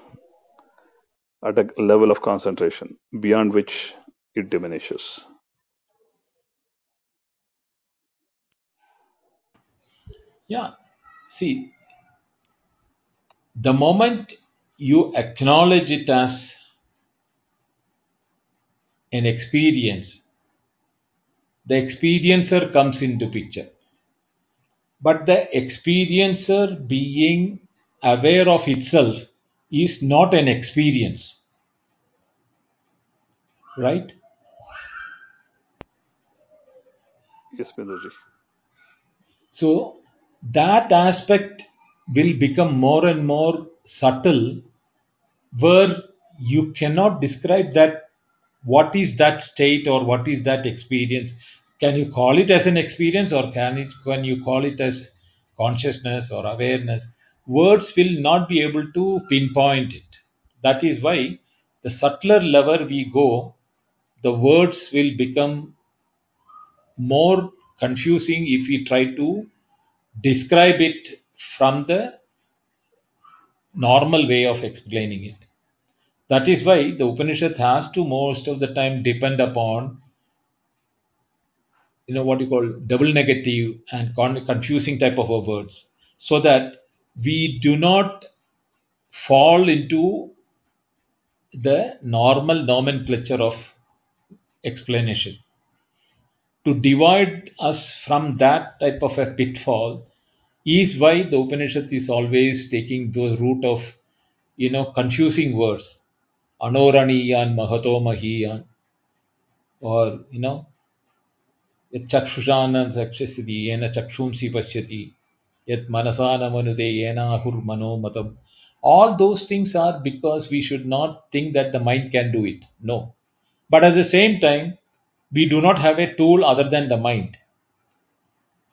at a level of concentration beyond which it diminishes. Yeah. See, the moment you acknowledge it as an experience, the experiencer comes into picture. But the experiencer being aware of itself is not an experience. Right? Yes, Binduji. So that aspect will become more and more subtle where you cannot describe that what is that state or what is that experience. Can you call it as an experience or can it can you call it as consciousness or awareness? Words will not be able to pinpoint it. That is why the subtler level we go the words will become more confusing if we try to describe it from the normal way of explaining it. That is why the Upanishad has to most of the time depend upon you know what you call double negative and con- confusing type of words so that we do not fall into the normal nomenclature of explanation to divide us from that type of a pitfall is why the Upanishad is always taking those route of you know confusing words anoraniyan mahato mahiyan or you know यत् चक्षुषा न चक्षसति येन चक्षुंसि पश्यति यत् मनसा न मनुते येनाहुर्मनोमतम् all those things are because we should not think that the mind can do it no but at the same time we do not have a tool other than the mind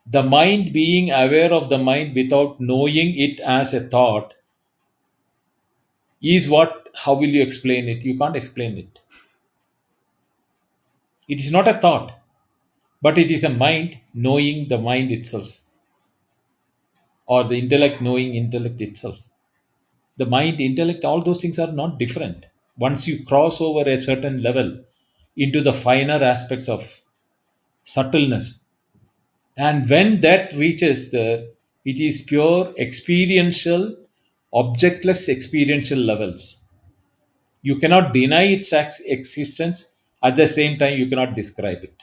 the mind being aware of the mind without knowing it as a thought is what how will you explain it? You can't explain it. It is not a thought but it is a mind knowing the mind itself or the intellect knowing intellect itself. The mind intellect all those things are not different. Once you cross over a certain level into the finer aspects of subtleness and when that reaches the it is pure experiential objectless experiential levels you cannot deny its existence at the same time you cannot describe it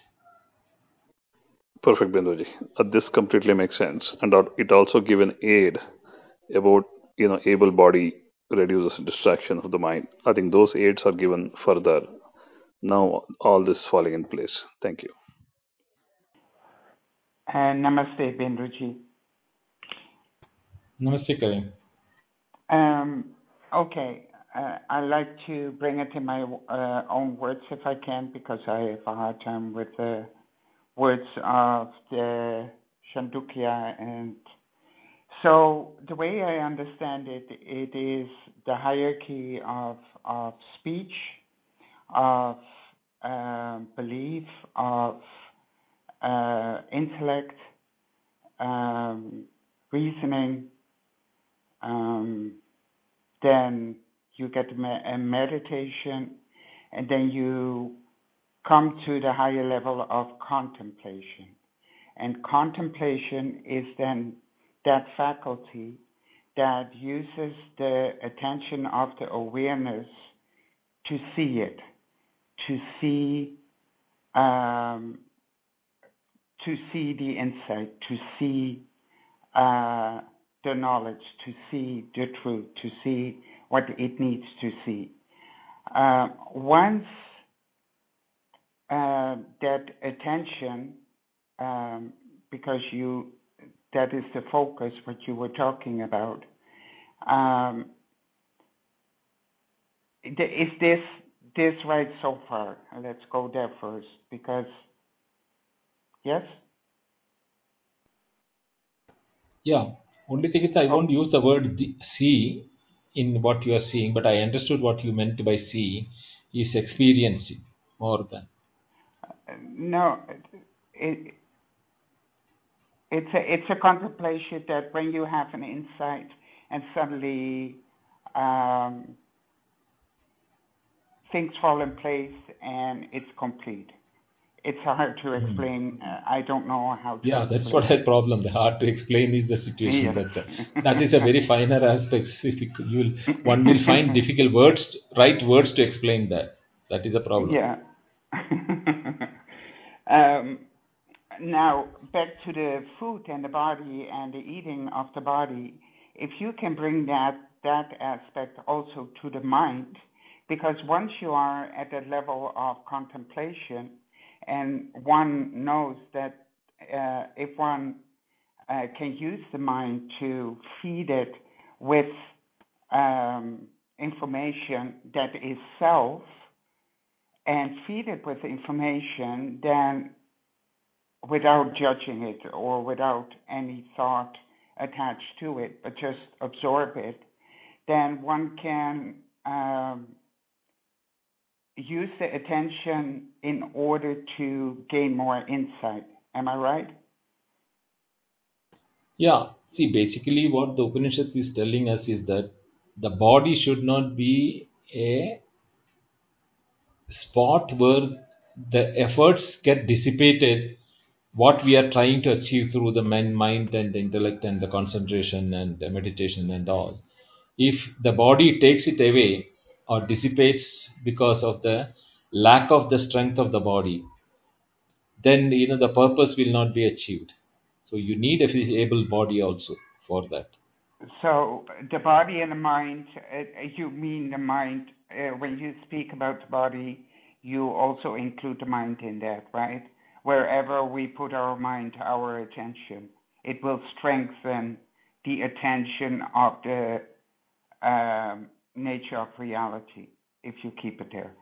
Perfect, Binduji. Uh, this completely makes sense, and it also give an aid about you know able body reduces distraction of the mind. I think those aids are given further. Now all this falling in place. Thank you. Uh, namaste, Binduji. Namaste, Karim. Um, okay, uh, I like to bring it in my uh, own words if I can, because I have a hard time with the words of the Chandogya. And so the way I understand it, it is the hierarchy of, of speech, of uh, belief, of uh, intellect, um, reasoning, um, then you get a meditation, and then you come to the higher level of contemplation. And contemplation is then that faculty that uses the attention of the awareness to see it, to see um, to see the insight, to see uh, the knowledge, to see the truth, to see what it needs to see. Uh, once uh, that attention, um, because you that is the focus, what you were talking about. Um, is this this right so far? Let's go there first, because yes. Yeah, only thing is I won't use the word see in what you are seeing, but I understood what you meant by see is experiencing more than. No, it, it's a it's a contemplation that when you have an insight and suddenly um, things fall in place and it's complete it's hard to hmm. explain. Uh, I don't know how to. Yeah, that's what the problem. The hard to explain is the situation. Yeah. That's a, that is a very finer aspect. [LAUGHS] You'll one will find [LAUGHS] difficult words, right words to explain that. That is a problem. Yeah. [LAUGHS] um, now back to the food and the body and the eating of the body. If you can bring that that aspect also to the mind, because once you are at the level of contemplation and one knows that uh, if one uh, can use the mind to feed it with um, information that is self and feed it with information, then without judging it or without any thought attached to it, but just absorb it, then one can um, use the attention in order to gain more insight. Am I right? Yeah. See, basically, what the Upanishad is telling us is that the body should not be a spot where the efforts get dissipated what we are trying to achieve through the mind mind and the intellect and the concentration and the meditation and all if the body takes it away or dissipates because of the lack of the strength of the body, then you know the purpose will not be achieved. So you need a able body also for that. So the body and the mind, uh, you mean the mind, uh, when you speak about the body, you also include the mind in that, right? Wherever we put our mind, our attention, it will strengthen the attention of the um, nature of reality if you keep it there?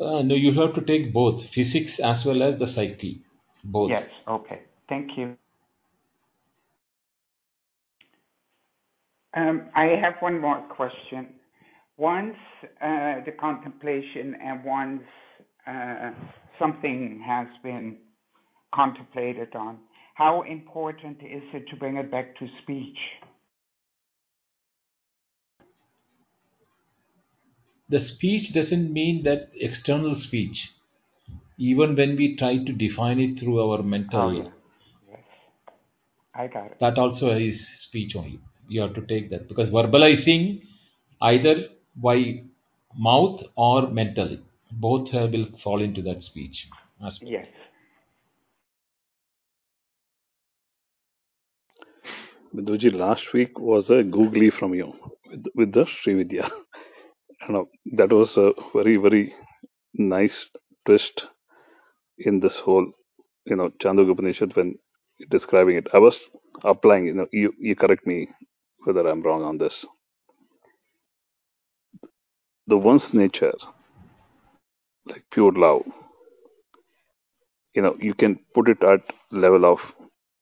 Uh, no, you have to take both physics as well as the psyche. Both. Yes, okay. Thank you. Um, I have one more question. Once uh, the contemplation and once uh, something has been contemplated on, how important is it to bring it back to speech? The speech doesn't mean that external speech even when we try to define it through our mental oh, yeah. yes. i got it that also is speech only you have to take that because verbalizing either by mouth or mentally both will fall into that speech aspect. yes Binduji, last week was a googly from you with, with the Srividya. You uh, know that was a very very nice twist in this whole you know Chandogya Upanishad when describing it. I was applying, you know, you, you correct me whether I'm wrong on this. The one's nature, like pure love, you know, you can put it at level of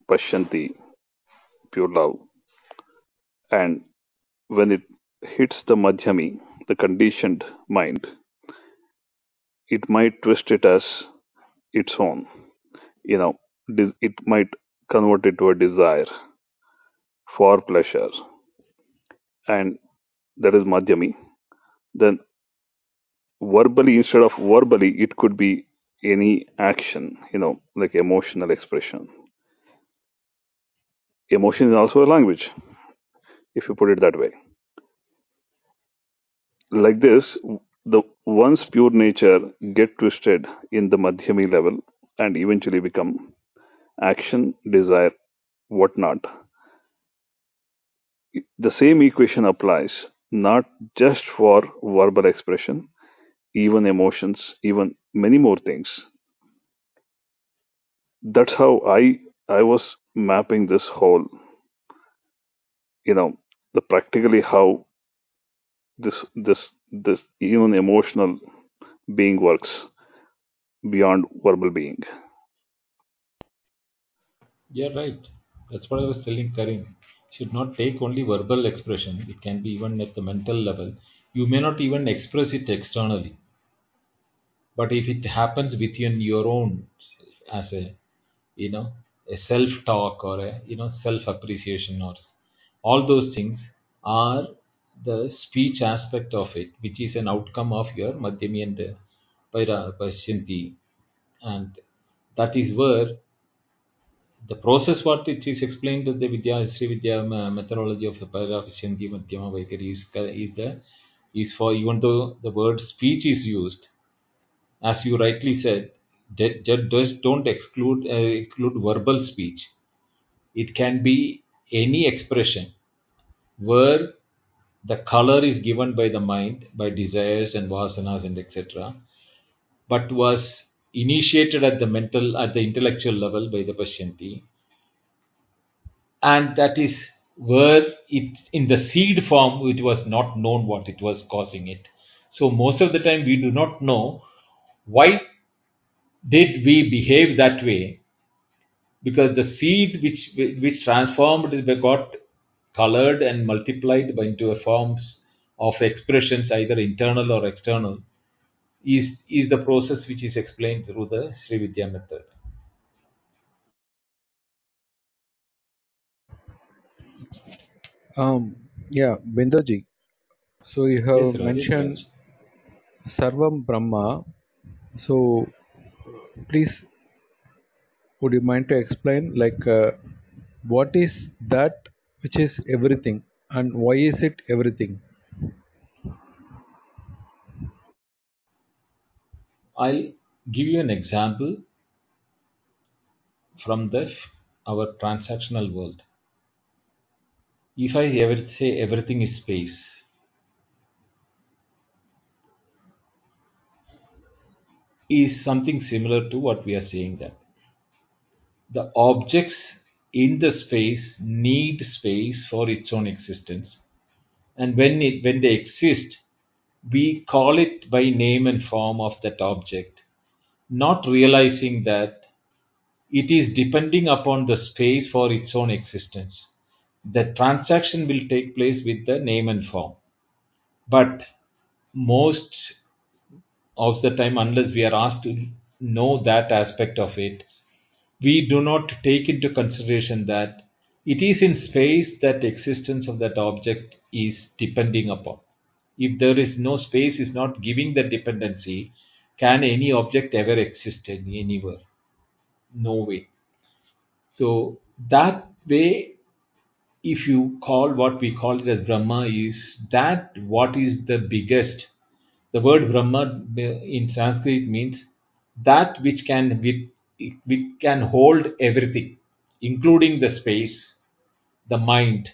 Pashyanti, pure love, and when it hits the Madhyami, the conditioned mind, it might twist it as its own. You know, it might convert it to a desire for pleasure, and that is Madhyami. Then verbally, instead of verbally, it could be any action, you know, like emotional expression. Emotion is also a language, if you put it that way. Like this, the once pure nature get twisted in the Madhyami level and eventually become action, desire, whatnot. The same equation applies not just for verbal expression, even emotions, even many more things. That's how I I was mapping this whole, you know, the practically how this this this even emotional being works beyond verbal being. Yeah, right. That's what I was telling Karim. Should not take only verbal expression. It can be even at the mental level. You may not even express it externally, but if it happens within your own, as a you know, a self-talk or a you know self-appreciation or all those things are the speech aspect of it, which is an outcome of your Madhyami and uh, and that is where the process what it is explained that the Vidya Sri Vidya uh, methodology of the Madhyama Vaikhari is, is the is for even though the word speech is used, as you rightly said, does don't exclude uh, exclude verbal speech. It can be any expression where the color is given by the mind by desires and vasanas and etc. But was initiated at the mental at the intellectual level by the Pashyanti and that is where it in the seed form it was not known what it was causing it so most of the time we do not know why did we behave that way because the seed which which transformed got colored and multiplied by into a forms of expressions either internal or external is is the process which is explained through the Sri Vidya method. Um, yeah, Bindaji. So you have Rajesh mentioned Raj. Sarvam Brahma. So please, would you mind to explain, like, uh, what is that which is everything, and why is it everything? I'll give you an example from the our transactional world. If I ever say everything is space, is something similar to what we are saying that the objects in the space need space for its own existence, and when it when they exist, we call it by name and form of that object, not realizing that it is depending upon the space for its own existence. The transaction will take place with the name and form but most of the time unless we are asked to know that aspect of it we do not take into consideration that it is in space that the existence of that object is depending upon. If there is no space is not giving the dependency can any object ever exist anywhere? No way. So that way if you call what we call it as brahma is that what is the biggest The word Brahma in Sanskrit means that which can which, which can hold everything, including the space, the mind,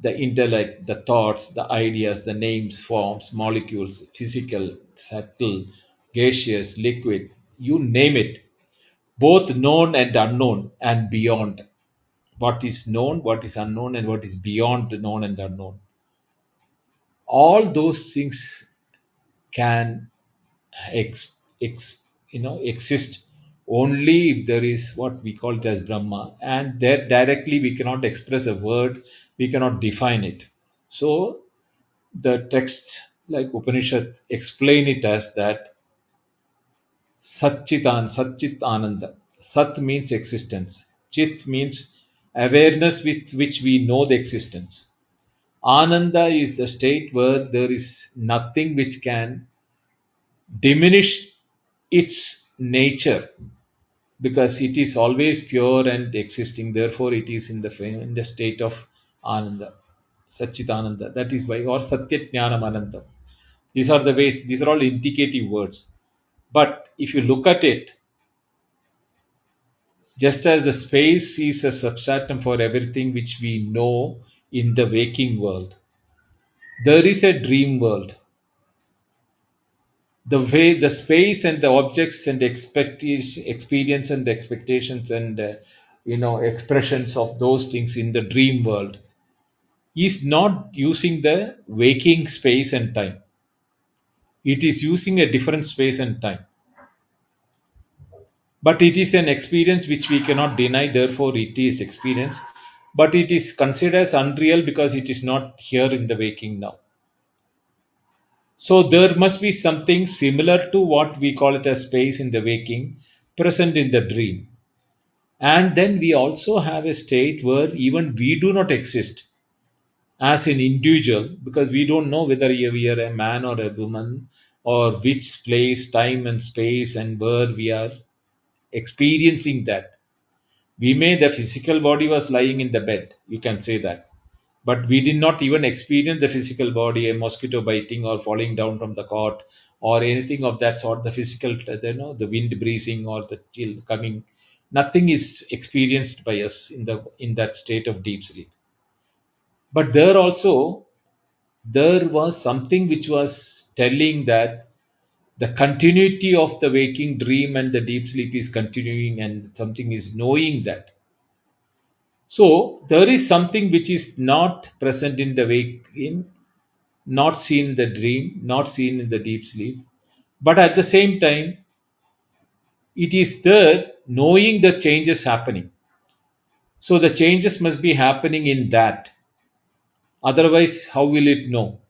the intellect, the thoughts, the ideas, the names, forms, molecules, physical, subtle, gaseous, liquid, you name it, both known and unknown and beyond. what is known, what is unknown, and what is beyond the known and unknown. All those things can ex, ex, you know exist only if there is what we call it as Brahma, and there directly we cannot express a word, we cannot define it. So the text like Upanishad explain it as that Satchitan, Satchit Ananda. Sat means existence. Chit means awareness with which we know the existence. Ananda is the state where there is nothing which can diminish its nature because it is always pure and existing. Therefore, it is in the in the state of Ananda, Satchitananda. That is why, or Satyajnanam Ananda. These are the ways, these are all indicative words. But if you look at it, just as the space is a substratum for everything which we know in the waking world, there is a dream world. The way the space and the objects and expectation, experience and the expectations and uh, you know expressions of those things in the dream world is not using the waking space and time. It is using a different space and time. But it is an experience which we cannot deny, therefore, it is experience. But it is considered as unreal because it is not here in the waking now. So there must be something similar to what we call it as space in the waking, present in the dream. And then we also have a state where even we do not exist as an individual because we don't know whether we are a man or a woman or which place, time, and space, and where we are experiencing that. We may, the physical body was lying in the bed, you can say that. But we did not even experience the physical body, a mosquito biting or falling down from the cot or anything of that sort, the physical, uh, you know, the wind breezing or the chill coming. Nothing is experienced by us in, the, in that state of deep sleep. But there also, there was something which was telling that the continuity of the waking dream and the deep sleep is continuing and something is knowing that so there is something which is not present in the waking not seen in the dream not seen in the deep sleep. But at the same time it is there knowing the changes happening. So the changes must be happening in that. Otherwise how will it know?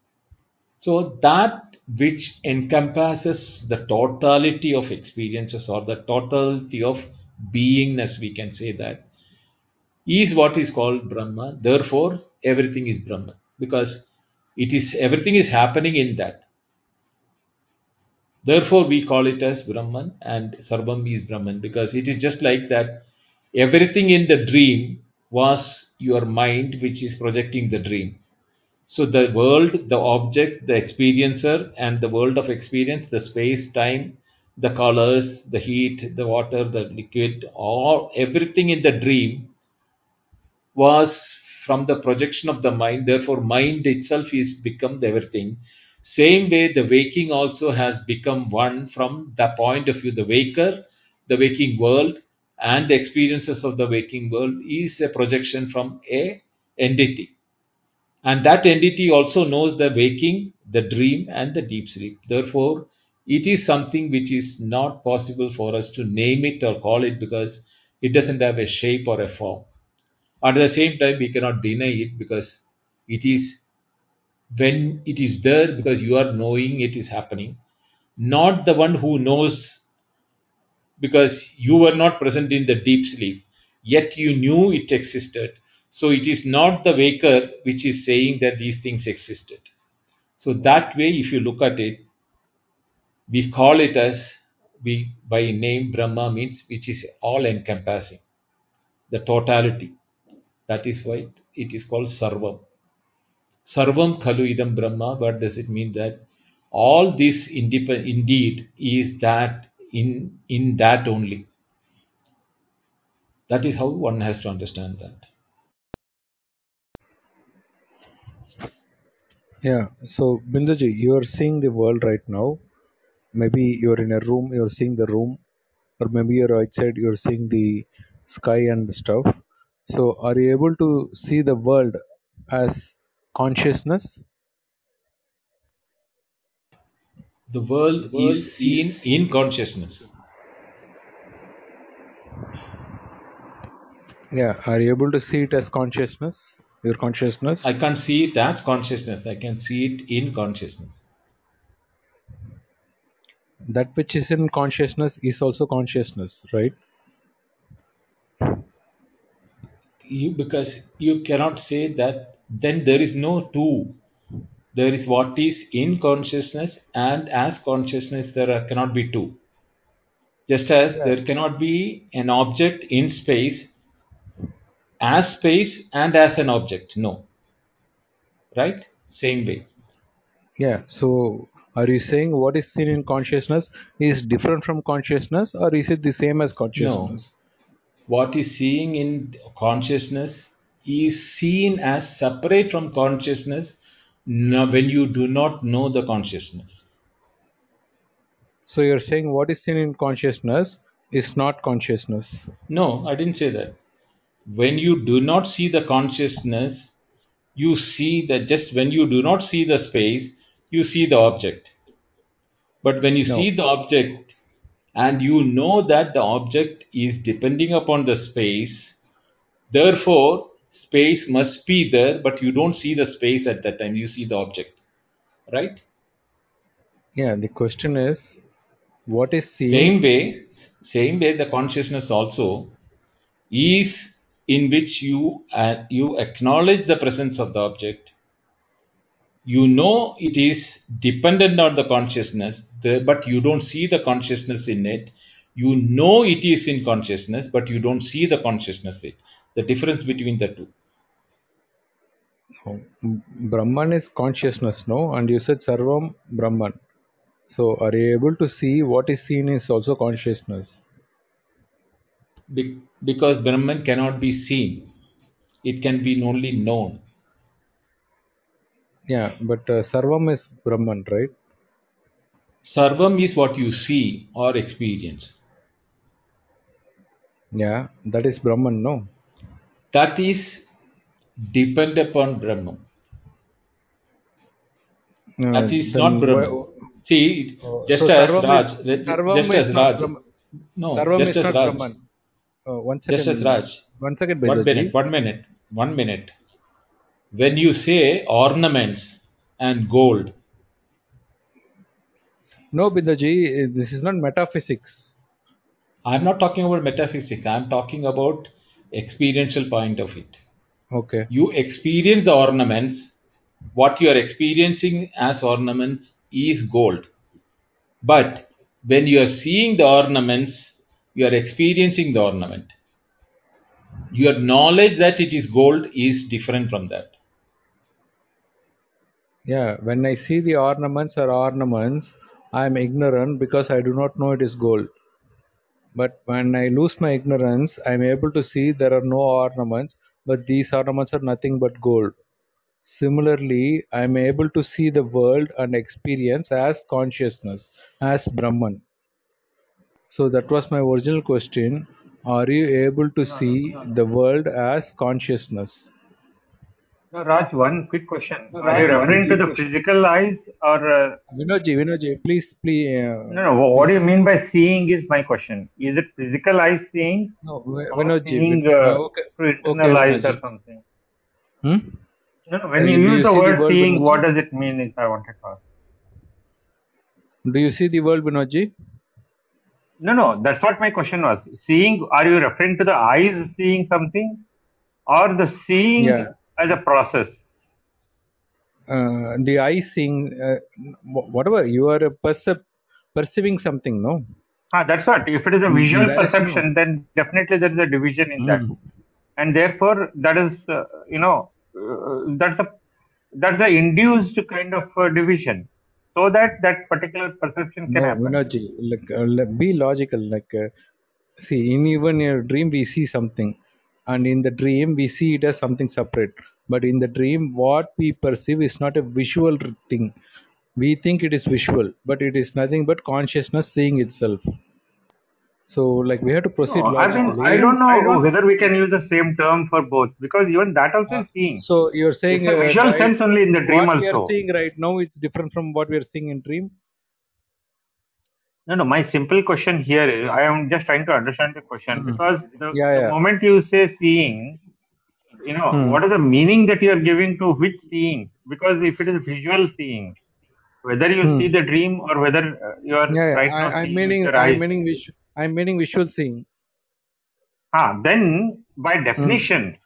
So that which encompasses the totality of experiences or the totality of beingness, we can say that, is what is called Brahma. Therefore, everything is Brahman because it is everything is happening in that. Therefore, we call it as Brahman and Sarvam is Brahman because it is just like that. Everything in the dream was your mind which is projecting the dream so the world, the object, the experiencer, and the world of experience, the space, time, the colors, the heat, the water, the liquid, all everything in the dream was from the projection of the mind. Therefore, mind itself is become everything. Same way, the waking also has become one from the point of view. The waker, the waking world, and the experiences of the waking world is a projection from a entity and that entity also knows the waking, the dream, and the deep sleep. Therefore, it is something which is not possible for us to name it or call it because it doesn't have a shape or a form. At the same time, we cannot deny it because it is when it is there because you are knowing it is happening, not the one who knows because you were not present in the deep sleep, yet you knew it existed so it is not the waker which is saying that these things existed. So that way, if you look at it, we call it as we by name Brahma means which is all encompassing, the totality. That is why it is called Sarvam. Sarvam Khalu Idam Brahma. What does it mean that all this indeed is that in in that only. That is how one has to understand that. Yeah, so Binduji, you are seeing the world right now. Maybe you're in a room, you're seeing the room, or maybe you're outside, you're seeing the sky and stuff. So, are you able to see the world as consciousness? The world is seen in consciousness. Yeah, are you able to see it as consciousness? Your consciousness? I can't see it as consciousness, I can see it in consciousness. That which is in consciousness is also consciousness, right? You, because you cannot say that then there is no two. There is what is in consciousness, and as consciousness, there are, cannot be two. Just as there cannot be an object in space as space and as an object. No. Right? Same way. Yeah, so are you saying what is seen in consciousness is different from consciousness or is it the same as No. consciousness? What is seeing in consciousness is seen as separate from consciousness when you do not know the consciousness. So you're saying what is seen in consciousness is not consciousness. No, I didn't say that. When you do not see the consciousness, you see that just when you do not see the space, you see the object. But when you No. see the object and you know that the object is depending upon the space, therefore, space must be there, but you don't see the space at that time, you see the object. Right? Yeah, the question is what is seen? Same way, same way the consciousness also is in which you uh, you acknowledge the presence of the object. You know it is dependent on the consciousness, the, but you don't see the consciousness in it. You know it is in consciousness, but you don't see the consciousness in it. The difference between the two. Brahman is consciousness, no? And you said Sarvam Brahman. So are you able to see what is seen is also consciousness? Be- because Brahman cannot be seen, it can be only known. Yeah, but uh, Sarvam is Brahman, right? Sarvam is what you see or experience. Yeah, that is Brahman, no? That is depend upon Brahman. Uh, That is not Brahman. why- See, uh, just so as Sarvam Raj, is, let- Sarvam just is as not Raj, Brahman. no, Sarvam just is as not Raj, Brahman. Uh, one second. just as Raj, One second, one minute, one minute, one minute. When you say ornaments and gold, No, Bindaji, this is not metaphysics. I'm not talking about metaphysics, I'm talking about experiential point of it. Okay. You experience the ornaments, what you are experiencing as ornaments is gold. But when you are seeing the ornaments, you are experiencing the ornament. Your knowledge that it is gold is different from that. Yeah, when I see the ornaments or ornaments, I am ignorant because I do not know it is gold. But when I lose my ignorance, I am able to see there are no ornaments, but these ornaments are nothing but gold. Similarly, I am able to see the world and experience as consciousness, as Brahman. So that was my original question. Are you able to see the world as consciousness? No, Raj, one quick question. No, Are you referring to easy the physical eyes or uh, Vinodji, Vinodji, please, please. Uh, no? No. wha- What do you mean by seeing? Is my question. Is it physical eyes seeing no, Vi- or Vinodji. seeing Vin- uh, okay, through okay, internal eyes or something? Hmm? No, no. Uh, When you do use the see the word world, seeing, what does it mean? If I wanted to ask. Do you see the world, Vinodji? No, no. That's what my question was. Seeing. Are you referring to the eyes seeing something, or the seeing Yeah. As a process? Uh, the eye seeing, uh, whatever, you are a percep- perceiving something, no? Ah, that's what. If it is a Mm, visual there is no- perception, then definitely there is a division in that, Mm. and therefore that is, uh, you know, uh, that's a that's the induced kind of uh, division, so that that particular perception can No, happen. Like, uh, be logical. Like, uh, see, in even your dream, we see something, and in the dream, we see it as something separate. But in the dream, what we perceive is not a visual thing. We think it is visual, but it is nothing but consciousness seeing itself. So like we have to proceed No, I mean. I don't know whether we can use the same term for both because even that also is seeing. So you're saying It's a uh, visual right, sense only in the dream what we are seeing right now is different from what we are seeing in dream. No, no, my simple question here is I am just trying to understand the question Mhm. because the, Yeah, the moment you say seeing, you know, Hmm. what is the meaning that you are giving to which seeing? Because if it is visual seeing, whether you Hmm. see the dream or whether uh, you are Yeah, yeah. right now I, I'm seeing meaning with your eyes, I'm meaning visu- I'm meaning visual seeing. ah, then by definition,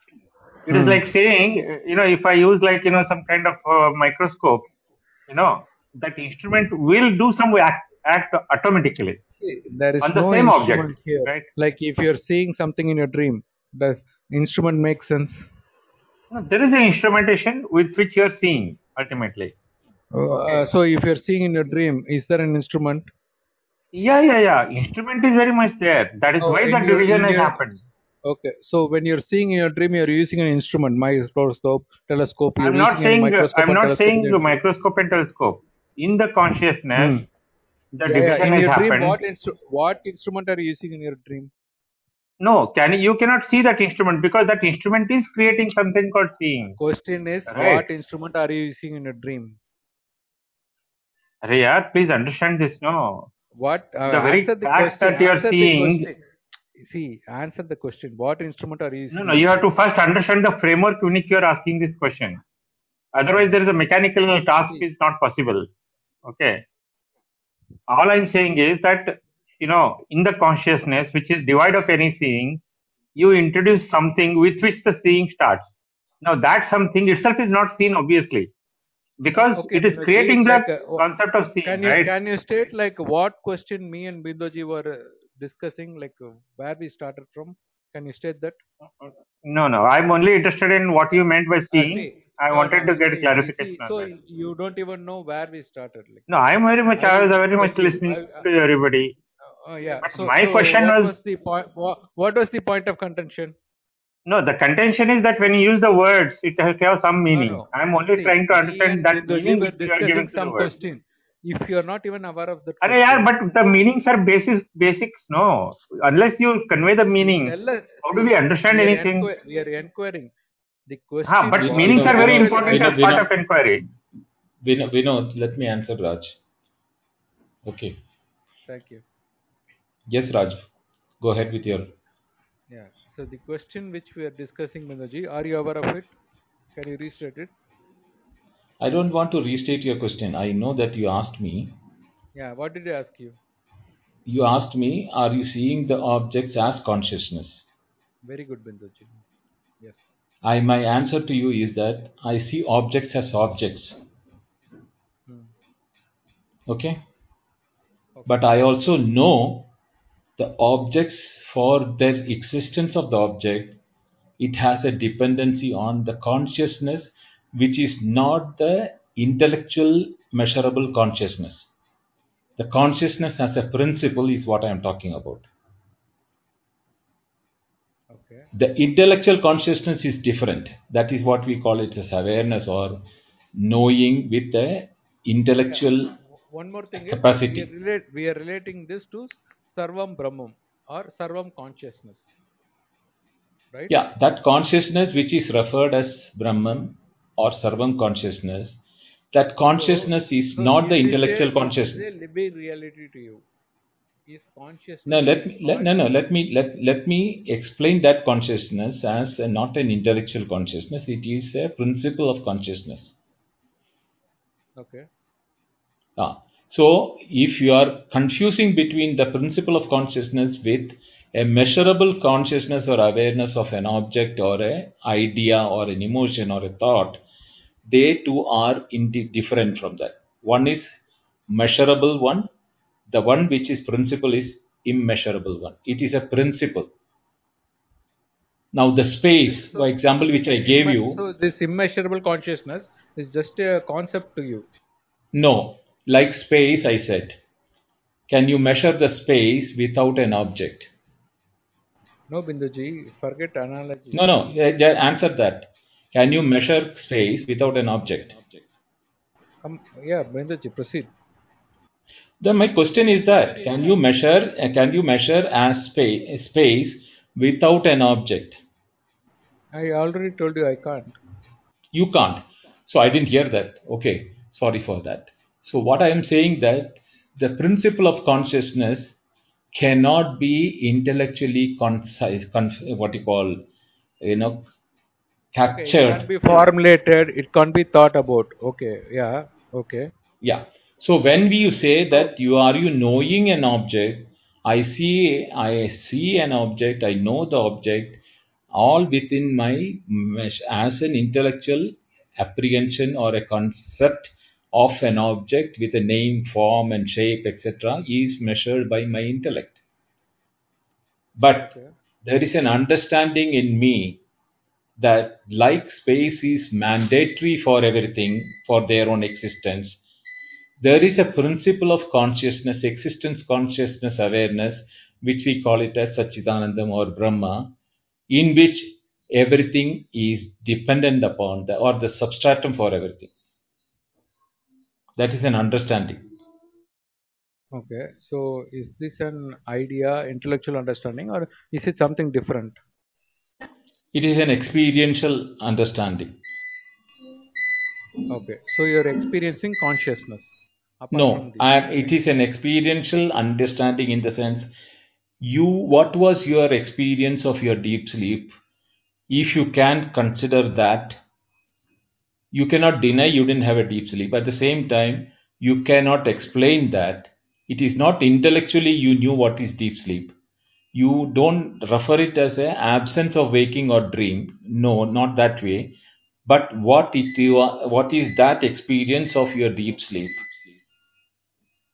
it is Hmm. like saying, you know, if I use like, you know, some kind of uh, microscope, you know, that instrument will do some act, act automatically There is on the no same object, here. right? Like if you're seeing something in your dream, does instrument make sense? No, there is an instrumentation with which you are seeing ultimately. Uh, so if you're seeing in your dream, is there an instrument? Yeah, yeah, yeah. Instrument is very much there. That is Oh, why the division has happened. Okay, so when you're seeing in your dream, you're using an instrument, microscope, telescope. You're I'm not saying microscope I'm not saying the microscope and telescope. In the consciousness, Hmm. The Yeah, yeah, division in has your dream, happened. what, instru- what instrument are you using in your dream? No, can you cannot see that instrument because that instrument is creating something called seeing. Question is, Right. what instrument are you using in your dream? Yaar, please understand this. No, What? Uh, The very the fact question. that you are seeing- See, answer the question. What instrument are you using? no, no. You have to first understand the framework in which you are asking this question. Otherwise, there is a mechanical task is not possible. Okay. All I'm saying is that you know, in the consciousness, which is devoid of any seeing, you introduce something with which the seeing starts. Now, that something itself is not seen, obviously, because Okay, it is creating like, the uh, concept of seeing, Can you right? can you state like what question me and Binduji were uh, discussing, like uh, where we started from? Can you state that? No, no. I'm only interested in what you meant by Uh, seeing. I wanted to get clarification see, so that. you don't even know where we started. Like, No, I'm very much. I I was very much listening I- I- to everybody. uh, yeah. So, my so question what was- the point? What, what was the point of contention? No, the contention is that when you use the words, it has have some meaning. No, no. I'm only See, trying to understand that meaning were which you are giving discussing to the some question. If you are not even aware of the. Yaar, question, but the meanings are basis basics. No, unless you convey the meaning, how do we understand we anything? we are inquiring. The question. Ha, but Vino- meanings are very important Vino- as part Vino- of inquiry. Vinod, Vinod, let me answer Raj. Okay. Thank you. Yes, Raj. Go ahead with your. Yeah. So the question which we are discussing, Manoji, are you aware of it? Can you restate it? I don't want to restate your question. I know that you asked me. Yeah. What did I ask you? You asked me, are you seeing the objects as consciousness? Very good, Binduji. I my answer to you is that I see objects as objects. Hmm. Okay? Okay. But I also know the objects for their existence of the object, it has a dependency on the consciousness, which is not the intellectual measurable consciousness. The consciousness as a principle is what I am talking about. Okay. The intellectual consciousness is different. That is what we call it as awareness or knowing with the intellectual One more thing Capacity. is we are, relate, we are relating this to Sarvam Brahmam or Sarvam consciousness. Right? Yeah, that consciousness which is referred as Brahman or Sarvam consciousness, that consciousness is So not the intellectual consciousness. A living reality to you. Is consciousness. No, let me let, no no let me let let me explain that consciousness as a, not an intellectual consciousness. It is a principle of consciousness. Okay. Ah, so if you are confusing between the principle of consciousness with a measurable consciousness or awareness of an object or a idea or an emotion or a thought, they too are indi- different from that. One is measurable one, the one which is principle is immeasurable one. It is a principle. Now the space, for example, which I gave you, So this immeasurable consciousness is just a concept to you. no, like space, I said. Can you measure the space without an object? No, Binduji, forget analogy. No, no, answer that. Can you measure space without an object? Um, yeah, Binduji, proceed. Then my question is that can you measure uh, can you measure as space space without an object? I already told you I can't. You can't. So I didn't hear that. Okay, sorry for that. So what I am saying that the principle of consciousness cannot be intellectually concise, con- what you call, you know, Okay, it captured can't be formulated. It can't be thought about. Okay, yeah, okay. Yeah. So when we say that you are you knowing an object, I see I see an object, I know the object, all within my mesh as an intellectual apprehension or a concept of an object with a name, form, and shape, etc., is measured by my intellect. But Okay. there is an understanding in me that like space is mandatory for everything for their own existence there is a principle of consciousness, existence consciousness awareness, which we call it as Sachidanandam or Brahma, in which everything is dependent upon the or the substratum for everything. That is an understanding. Okay. So is this an idea, intellectual understanding, or is it something different? It is an experiential understanding. Okay. So you're experiencing consciousness No. I am, it is an experiential understanding in the sense you what was your experience of your deep sleep? If you can consider that you cannot deny you didn't have a deep sleep. At the same time you cannot explain that it is not intellectually you knew what is deep sleep. You don't refer it as an absence of waking or dream. No not that way. But what it you are, what is that experience of your deep sleep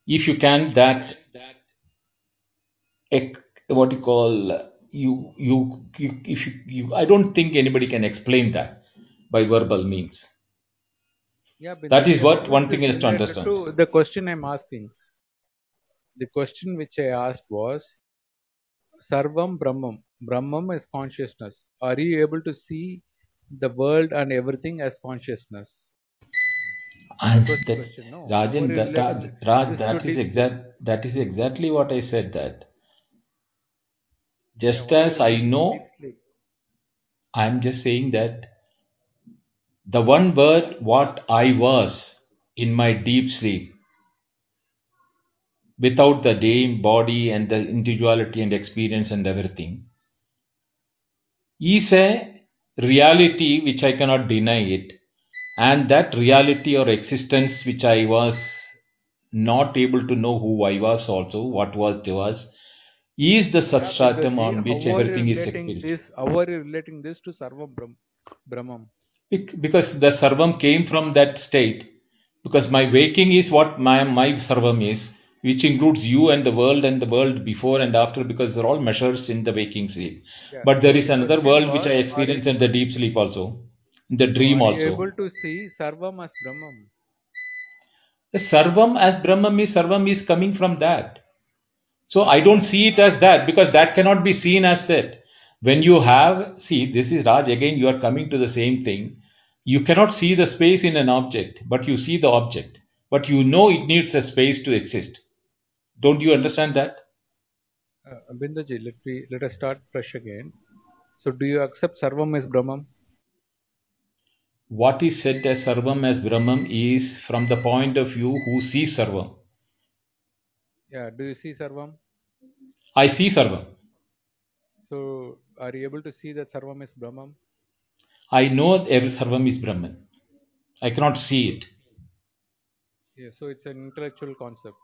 if you can that what you call you you, you if you, you i don't think anybody can explain that by verbal means Yeah, that is what one thing is to understand to the question I'm asking? The question which I asked was Sarvam Brahmam. Brahmam is consciousness. Are you able to see the world and everything as consciousness? And That question. No. Rajan that, Raj, Raj, that is exact that is exactly what i said that just are as i know i'm just saying that the one word what i was in my deep sleep without the name body and the individuality and experience and everything is a reality which I cannot deny it, and that reality or existence which I was not able to know who I was also, what was there was, is the substratum on which how are you everything is experienced. this? How are you relating this to Sarvam Brahm, Brahmam? Because the sarvam came from that state. Because my waking is what my, my sarvam is, which includes you and the world and the world before and after, because they're all measures in the waking sleep. Yeah. But there is the another world which I experience in the deep sleep also, the dream are you also. able to see Sarvam as Brahmam? The sarvam as Brahman is sarvam is coming from that. So I don't see it as that because that cannot be seen as that. When you have, see, this is Raj, again you are coming to the same thing. You cannot see the space in an object, but you see the object. But you know it needs a space to exist. Don't you understand that? Uh, Binduji, let me let us start fresh again. So, do you accept Sarvam as Brahmam? What is said as Sarvam as Brahman is from the point of view who sees Sarvam. Yeah. Do you see Sarvam? I see Sarvam. So, are you able to see that Sarvam is Brahman? I know every Sarvam is Brahman. I cannot see it. Yeah. So, it's an intellectual concept.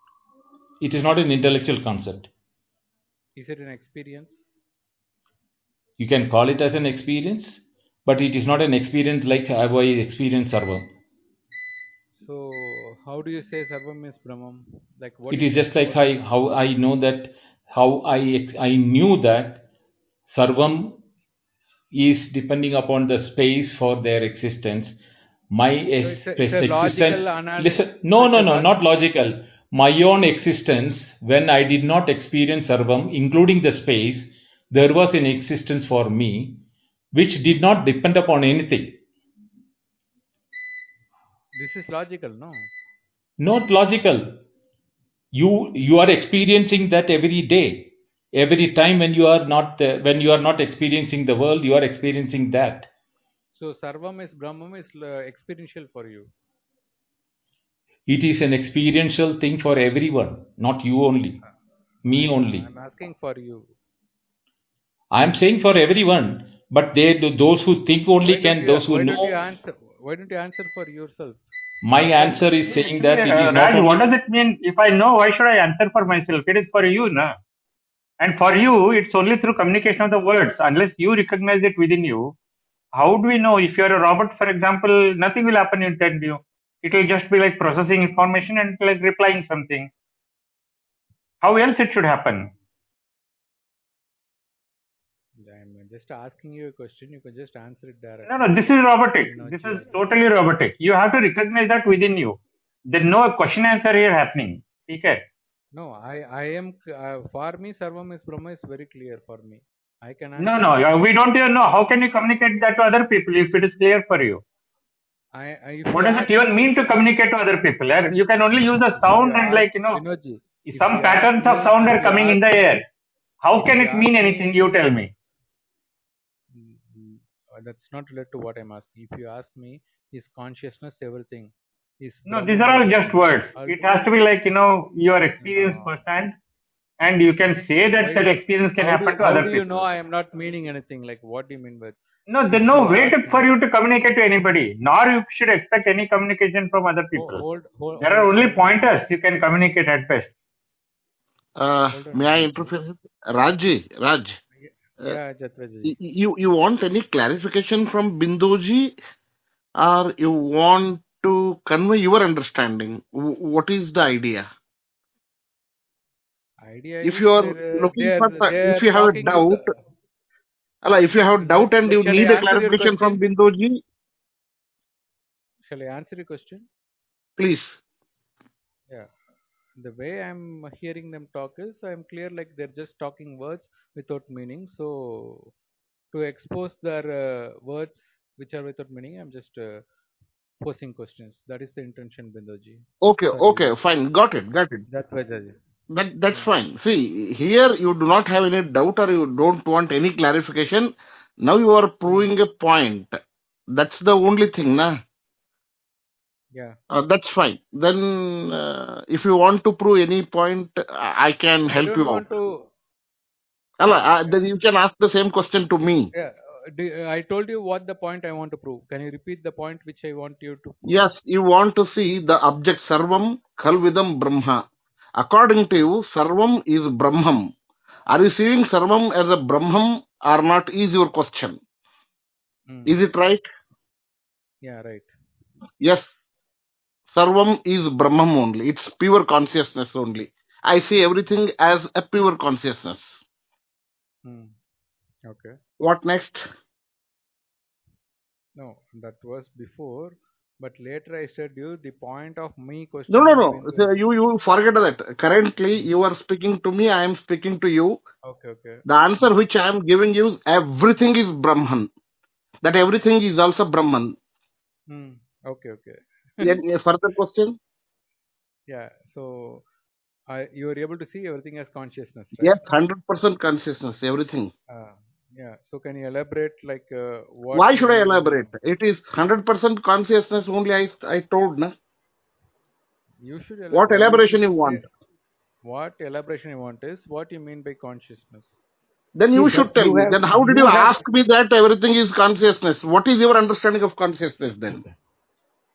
It is not an intellectual concept. Is it an experience? You can call it as an experience, but it is not an experience like I experience Sarvam. So, how do you say Sarvam is Brahmam? Like, what It is just like I, how I know that, how I, I knew that Sarvam is depending upon the space for their existence. My ex- it's a- it's existence. Listen, no, no, no, not logical. My own existence, when I did not experience Sarvam, including the space, there was an existence for me which did not depend upon anything. this is logical, no? Not logical. you you are experiencing that every day every time when you are not uh, when you are not experiencing the world you are experiencing that So Sarvam is Brahman is uh, experiential for you. it is an experiential thing for everyone not you only me only I'm asking for you. i am saying for everyone but they those who think only can you, those who why know don't you answer? Why don't you answer for yourself? my answer is saying that it is Uh, not Raj, what does it mean? If I know, why should I answer for myself? It is for you, na. And for you, it's only through communication of the words. Unless you recognize it within you, how do we know? If you're a robot, for example, nothing will happen inside you. It will just be like processing information and like replying something. How else it should happen? Just asking you a question. You can just answer it directly. No, no, this is robotic. Know, This is totally robotic. You have to recognize that within you. There's no question answer here happening. Okay? No, I, I am, uh, for me, Sarvam is Brahma is very clear for me. I can answer. No, no, we don't even know. How can you communicate that to other people if it is clear for you? I, I, What does it even mean to communicate to other people? You can only use a sound and like, you know, some patterns of sound are coming in the air. How can it mean anything? You tell me. That's not related to what I'm asking. If you ask me, is consciousness everything? Is No, these are all just words. I'll It has to be like, you know, your experience No. firsthand. And you can say that Why that experience can happen do, to how other do people. you know I am not meaning anything? Like, what do you mean by No, there's no You way to, for you to communicate to anybody, nor you should expect any communication from other Ho- people. Hold, hold, There are only pointers you can communicate at best. Uh, may I interfere? Raji, Raj, Yeah, Jatraji. you you want any clarification from Binduji, or you want to convey your understanding? W- What is the idea? Idea If you are uh, looking for, if you have a doubt, Allah, if you have doubt and you need a clarification from? Binduji, Shall I answer your question? please. The way I'm hearing them talk is I'm clear like they're just talking words without meaning. So to expose their uh, words which are without meaning, I'm just uh, posing questions. That is the intention, Bindoji. Okay, Sorry. okay, fine, got it, got it. That's why, Jaji. That that's fine. See, here you do not have any doubt or you don't want any clarification. Now you are proving a point. That's the only thing, na? Yeah. Uh, that's fine. Then, uh, if you want to prove any point, I I can I help don't you out. want to. Allah, uh, then you can ask the same question to me. Yeah. uh, I told you what the point I want to prove. Can you repeat the point which I want you to? Prove? Yes, you want to see the object Sarvam Khalvidam Brahma. According to you, Sarvam is Brahman. Are you seeing Sarvam as a Brahman or not is your question. Mm. Is it right? Yeah. Right. Yes. Sarvam is Brahman only. It's pure consciousness only. I see everything as a pure consciousness. Mm. Okay. What next? No, that was before. But later I said you the point of me question. No, no, no. So You, you forget that. Currently, you are speaking to me, I am speaking to you. Okay, okay. The answer which I am giving you is everything is Brahman. That everything is also Brahman. Hmm. Okay, okay. [LAUGHS] Any further question? Yeah. So, I you are able to see everything as consciousness, right? Yes, 100% consciousness, everything. Uh, yeah. So can you elaborate like uh, what? Why should I you- elaborate? It is 100% consciousness only, I, I told. Na? You should. What elaboration you want? What elaboration you want is what you mean by consciousness. Then you You should have- tell you me. have- Then how did you you have- ask me that everything is consciousness? What is your understanding of consciousness then?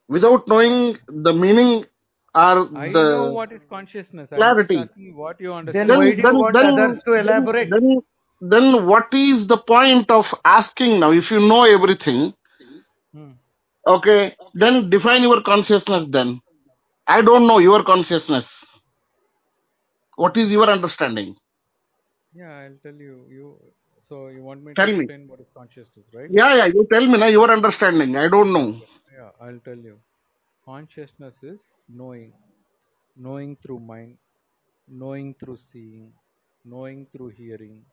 Without knowing the meaning or I the know what is consciousness. I'm clarity. what you Then understand. why do you want others to then- elaborate? Then, then what is the point of asking now? If you know everything, Hmm. okay, then define your consciousness then. I don't know your consciousness. What is your understanding? Yeah, I'll tell you. You. So you want me Tell to me. what is consciousness, right? Yeah, yeah, you tell me now your understanding. I don't know. Yeah, I'll tell you. Consciousness is knowing, knowing through mind, knowing through seeing, knowing through hearing,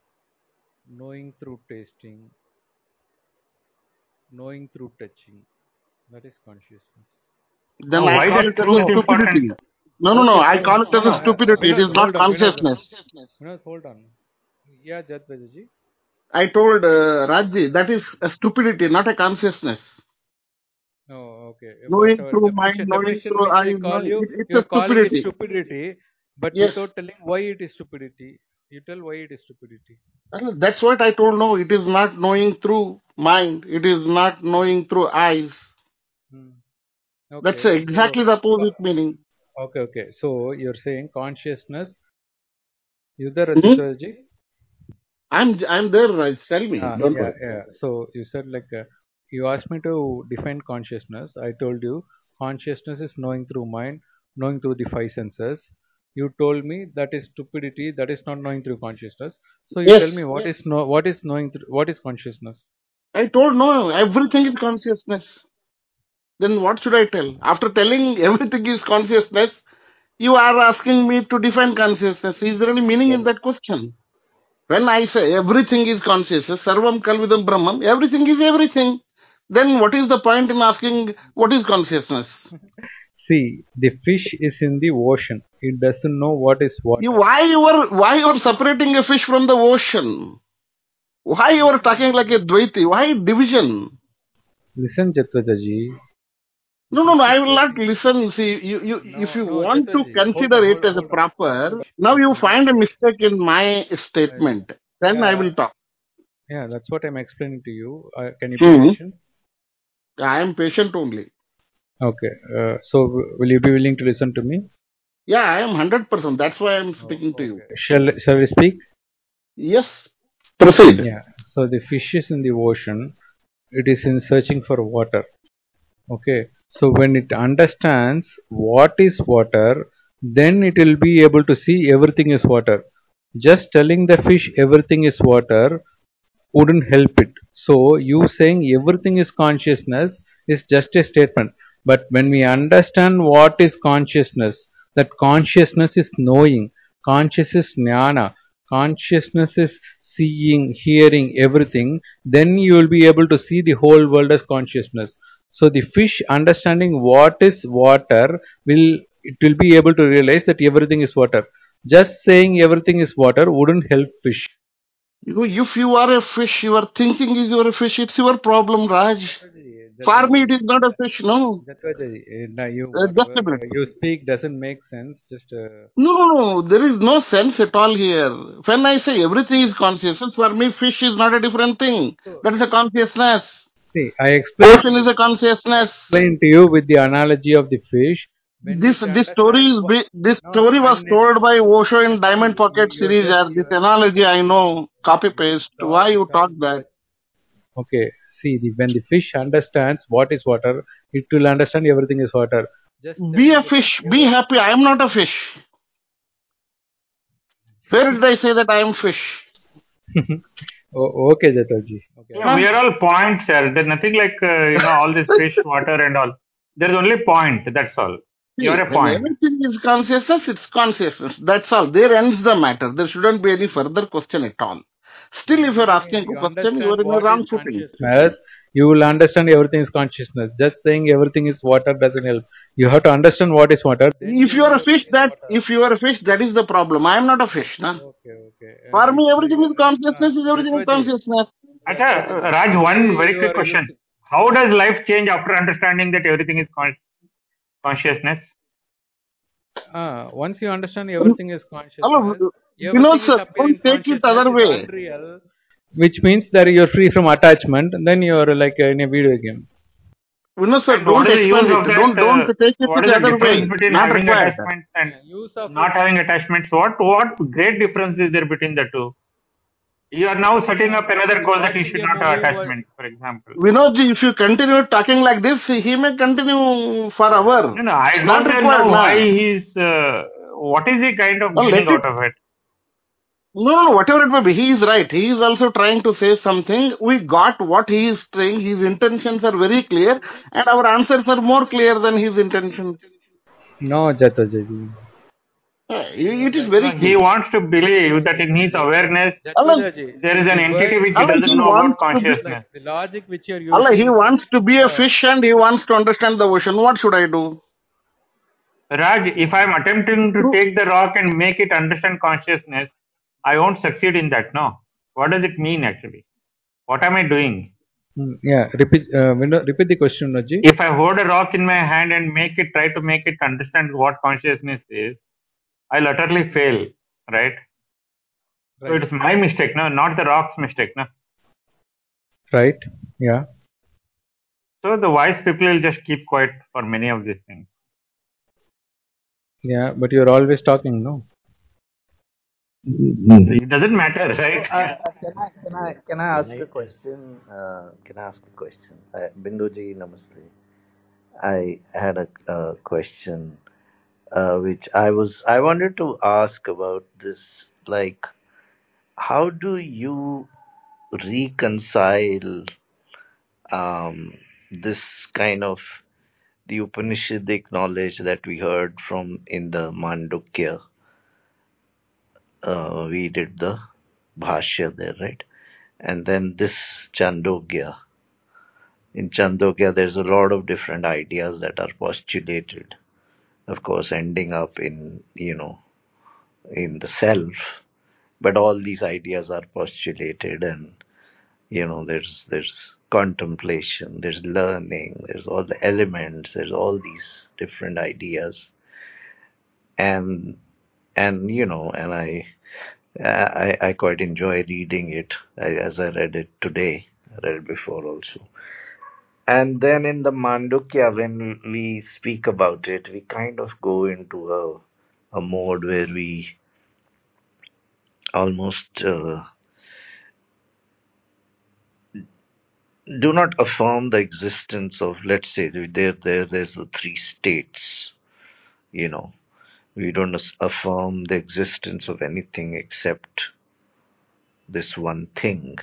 knowing through tasting, knowing through touching. That is consciousness. Then Now, I why call that it as a stupidity. No, no, no. I so call it no, as a stupidity. It is not hold on, Vinod, consciousness. Hold on. Yeah, Jatvaji. I told uh, Rajji that is a stupidity, not a consciousness. Oh, okay. Knowing Whatever through mind, knowing through which eye, I call you, it, it's a calling it stupidity. stupidity, but Yes. without telling why it is stupidity. You tell why it is stupidity. Uh, That's what I told. No, it is not knowing through mind. It is not knowing through eyes. Hmm. That's Okay, so exactly the opposite meaning. okay, okay. So you're saying consciousness. You there, Hmm? I'm I'm there, Raj. Tell me. Ah, Don't yeah, yeah. So you said like uh, you asked me to define consciousness. I told you consciousness is knowing through mind, knowing through the five senses. You told me that is stupidity. That is not knowing through consciousness. So you tell Yes. me what is no, what is knowing through, what is consciousness? I told no, everything is consciousness. Then what should I tell? After telling [LAUGHS] everything is consciousness, you are asking me to define consciousness. Is there any meaning in that question? When I say everything is consciousness, sarvam khalvidam brahmam, everything is everything. Then what is the point in asking what is consciousness? See, the fish is in the ocean. It doesn't know what is You, water. why you are why you are separating a fish from the ocean? Why you are talking like a Dvaiti? Why division? Listen, Jatvaji. No, no, no. I will not listen. See, you, you, if you no, want to Jatvaji. Hold consider on, it hold on, as a proper, now you find a mistake in my statement. Then I will talk. yeah. That's what I'm explaining to you. Uh, can you be Hmm. patient? I am patient only. Okay. Uh, so will you be willing to listen to me? Yeah, I am hundred percent. That's why I am Oh, speaking to you. Shall shall we speak? Yes. Proceed. Yeah. So the fish is in the ocean. It is in searching for water. Okay. So when it understands what is water, then it will be able to see everything is water. Just telling the fish everything is water wouldn't help it. So you saying everything is consciousness is just a statement. But when we understand what is consciousness, that consciousness is knowing, consciousness is jnana, consciousness is seeing, hearing everything, then you will be able to see the whole world as consciousness. So the fish understanding what is water will it will be able to realize that everything is water. Just saying everything is water wouldn't help fish. You, if you are a fish, your thinking is you are a fish. It's your problem, Raj. For me, it is not a fish. No. Uh, now you Uh, just a minute. you speak doesn't make sense. Just uh, No, no, no. There is no sense at all here. When I say everything is consciousness, for me, fish is not a different thing. That is a consciousness. see. I explained Ocean is a consciousness. explained to you with the analogy of the fish. When This this story is understands what- be- this No, story was told by Osho in Diamond Pocket series. just- this analogy I know, copy paste. Why you talk that? Okay, see, the, when the fish understands what is water, it will understand everything is water. Just Be a fish. Be happy. I am not a fish. Where did I say that I am fish? [LAUGHS] oh, okay, Jataji. Okay. Yeah, we are all points, sir. There's nothing like uh, you know all this [LAUGHS] fish, water, and all. There's only point. That's all. You're a point. everything is consciousness, it's consciousness. That's all. There ends the matter. There shouldn't be any further question at all. Still, if you're asking You a question, you are in a what wrong is footing. consciousness, you will understand everything is consciousness. Just saying everything is water doesn't help. You have to understand what is water. If you are a fish, that water. if you are a fish, that is the problem. I am not a fish, na. Okay, okay. For Uh, me, everything is consciousness. Is everything is consciousness. Acha, Raj, one very quick question. How does life change after understanding that everything is con- consciousness? Ah, once you understand everything is consciousness, Hello, everything Vinod is sir, don't take it consciousness other way. unreal, which means that you're free from attachment. Then you're like in a video game. Vinod sir, don't what is expand it. that? Don't don't uh, take it to the the other way. between Not having required. attachments and Use of not having attachments? What what great difference is there between the two? You are now setting up another goal that you should not have attachments, for example. Vinodji, if you continue talking like this, he may continue for hour. No, no, I Not don't required, know na. why he's. Uh, what is he kind of Well, getting let out of it? No, no, whatever it may be, he is right. He is also trying to say something. We got what he is saying. His intentions are very clear, and our answers are more clear than his intentions. No, Jataji. It is very He clear. wants to believe that in his awareness Jataji. there is an entity which he Allah, doesn't he know about wants be- consciousness. The logic which you're using. Allah, he wants to be a fish and he wants to understand the ocean. What should I do? Raj, if I'm attempting to True. take the rock and make it understand consciousness, I won't succeed in that. No. What does it mean actually? What am I doing? Mm, yeah, repeat. Uh, repeat the question, Naji. If I hold a rock in my hand and make it try to make it understand what consciousness is, I'll utterly fail, right? So it's my mistake, no, not the rock's mistake, no. Right. Yeah. So the wise people will just keep quiet for many of these things. Yeah. But you're always talking, no? It doesn't matter, [LAUGHS] right? Uh, uh, can I can I can I ask a question? Uh, can I ask a question? Uh, Binduji, namaste. I had a, a question uh, which I was I wanted to ask about this. Like, how do you reconcile um, this kind of the Upanishadic knowledge that we heard from in the Mandukya? Uh, we did the bhashya there, right? And then this Chandogya. In Chandogya, there's a lot of different ideas that are postulated. Of course, ending up in you know in the self, but all these ideas are postulated, and you know there's there's contemplation, there's learning, there's all the elements, there's all these different ideas, and and you know, and I I, I quite enjoy reading it as I read it today. I read it before also. And then in the Mandukya, when we speak about it, we kind of go into a, a mode where we almost uh, do not affirm the existence of, let's say, there, there, there's the three states, you know. We don't affirm the existence of anything except this one thing.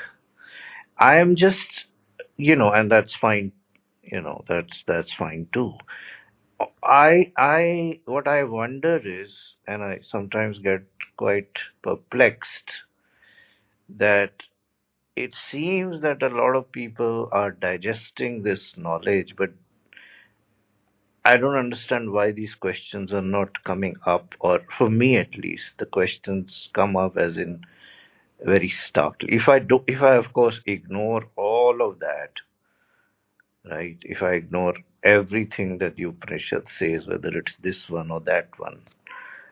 I am just, you know, and that's fine, you know, that's that's fine too. I I what I wonder is, and I sometimes get quite perplexed that it seems that a lot of people are digesting this knowledge, but I don't understand why these questions are not coming up, or for me at least, the questions come up as in very starkly. If I do, if I of course ignore all of that, right? If I ignore everything that the Upanishad says, whether it's this one or that one,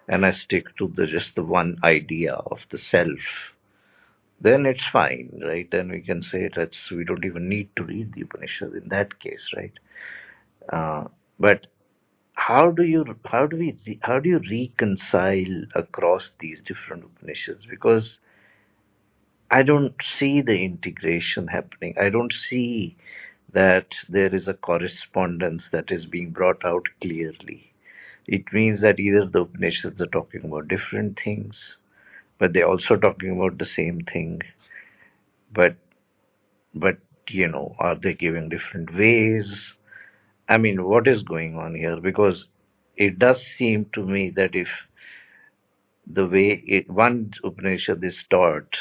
and I stick to the just the one idea of the self, then it's fine, right? Then we can say that's we don't even need to read the Upanishad in that case, right? Uh, but how do you how do we how do you reconcile across these different Upanishads? Because I don't see the integration happening. I don't see that there is a correspondence that is being brought out clearly. It means that either the Upanishads are talking about different things, but they're also talking about the same thing. But but you know, are they giving different ways? I mean, what is going on here? Because it does seem to me that if the way it, one Upanishad is taught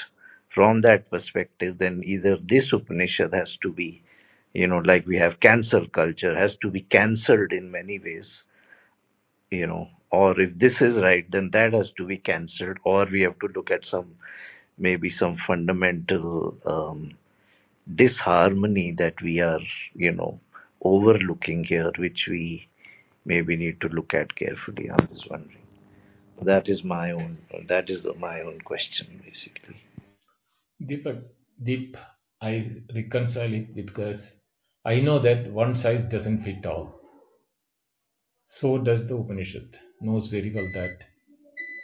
from that perspective, then either this Upanishad has to be, you know, like we have cancel culture, has to be cancelled in many ways, you know, or if this is right, then that has to be cancelled, or we have to look at some maybe some fundamental um, disharmony that we are, you know, overlooking here, which we maybe need to look at carefully. I'm just wondering. That is my own. That is my own question, basically. Deepak, Deep, I reconcile it because I know that one size doesn't fit all. So does the Upanishad. Knows very well that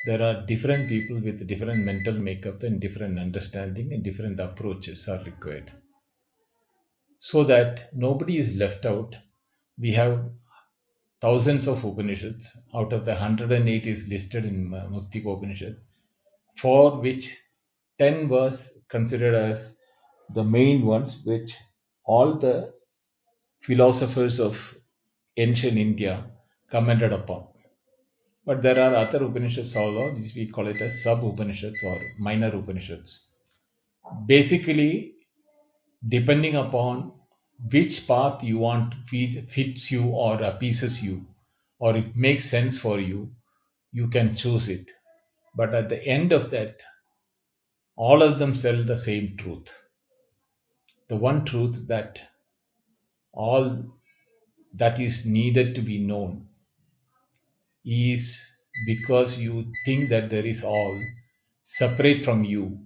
there are different people with different mental makeup and different understanding and different approaches are required. So that nobody is left out. We have thousands of Upanishads. Out of the 108 is listed in Mukti Upanishad, for which 10 was considered as the main ones, which all the philosophers of ancient India commented upon. But there are other Upanishads also, these we call it as sub Upanishads or minor Upanishads. Basically, depending upon which path you want fit- fits you or appeases you, or it makes sense for you, you can choose it. But at the end of that, all of them tell the same truth. The one truth that all that is needed to be known is because you think that there is all separate from you.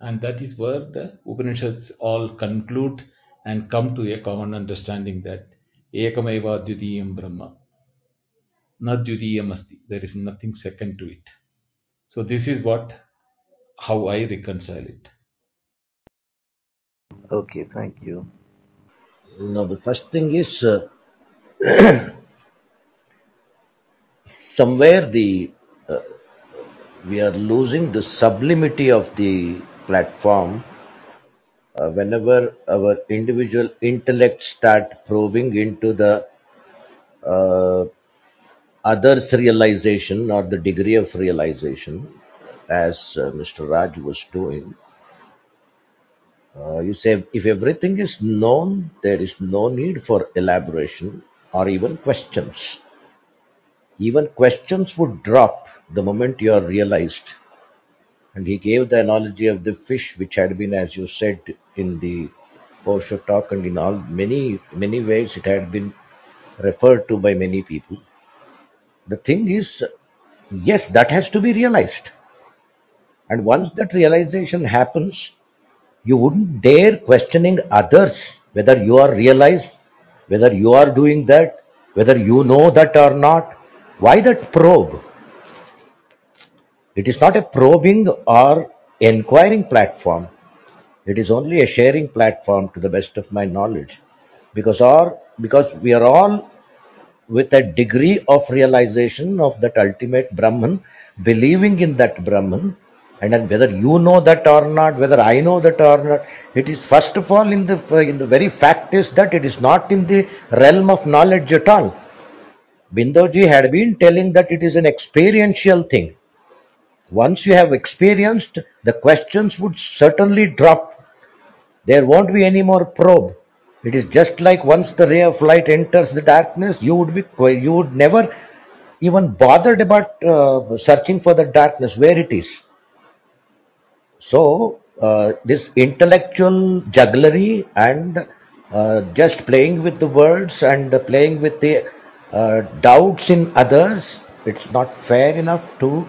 And that is where the Upanishads all conclude and come to a common understanding that Ekameva Dvitiyam Brahma. Na Dvitiyam Asti. There is nothing second to it. So this is what how I reconcile it. Okay, thank you. Now, the first thing is uh, [CLEARS THROAT] somewhere the uh, we are losing the sublimity of the platform uh, whenever our individual intellect start probing into the uh, others realization or the degree of realization as uh, mr raj was doing. Uh, you say if everything is known there is no need for elaboration or even questions. Even questions would drop the moment you are realized. And he gave the analogy of the fish which had been as you said in the Osho talk and in all many many ways it had been referred to by many people. The thing is yes that has to be realized and once that realization happens you wouldn't dare questioning others whether you are realized whether you are doing that whether you know that or not. Why that probe? It is not a probing or inquiring platform. It is only a sharing platform to the best of my knowledge. Because or because we are all with a degree of realization of that ultimate Brahman, believing in that Brahman, and then whether you know that or not, whether I know that or not, it is first of all in the in the very fact is that it is not in the realm of knowledge at all. Binduji had been telling that it is an experiential thing. Once you have experienced, the questions would certainly drop there won't be any more probe. It is just like once the ray of light enters the darkness, you would be you would never even bothered about uh, searching for the darkness where it is. So uh, this intellectual jugglery and uh, just playing with the words and playing with the uh, doubts in others, it's not fair enough to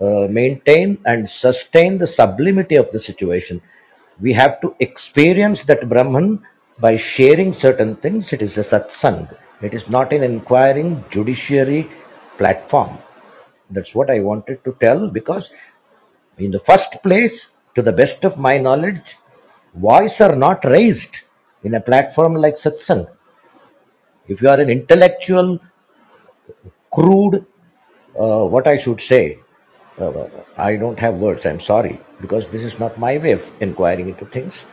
uh, maintain and sustain the sublimity of the situation. We have to experience that Brahman by sharing certain things. It is a satsang. It is not an inquiring judiciary platform. That's what I wanted to tell because, in the first place, to the best of my knowledge, voice are not raised in a platform like satsang. If you are an intellectual, crude, uh, what I should say, uh, I don't have words, I'm sorry, because this is not my way of inquiring into things.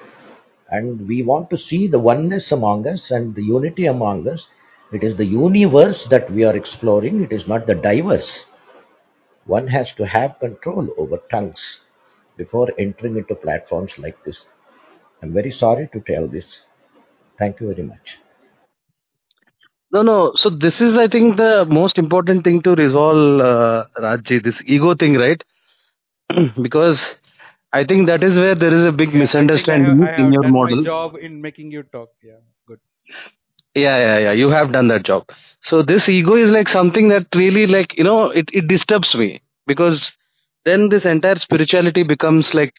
And we want to see the oneness among us and the unity among us. It is the universe that we are exploring, it is not the diverse. One has to have control over tongues before entering into platforms like this. I'm very sorry to tell this. Thank you very much. No, no. So this is, I think, the most important thing to resolve, uh, Rajji, this ego thing, right? [CLEARS THROAT] because I think that is where there is a big Yeah, I think I have misunderstanding I in have your done my model. job in making you talk. Yeah, good. Yeah, yeah, yeah. You have done that job. So this ego is like something that really, like, you know, it, it disturbs me because then this entire spirituality becomes like,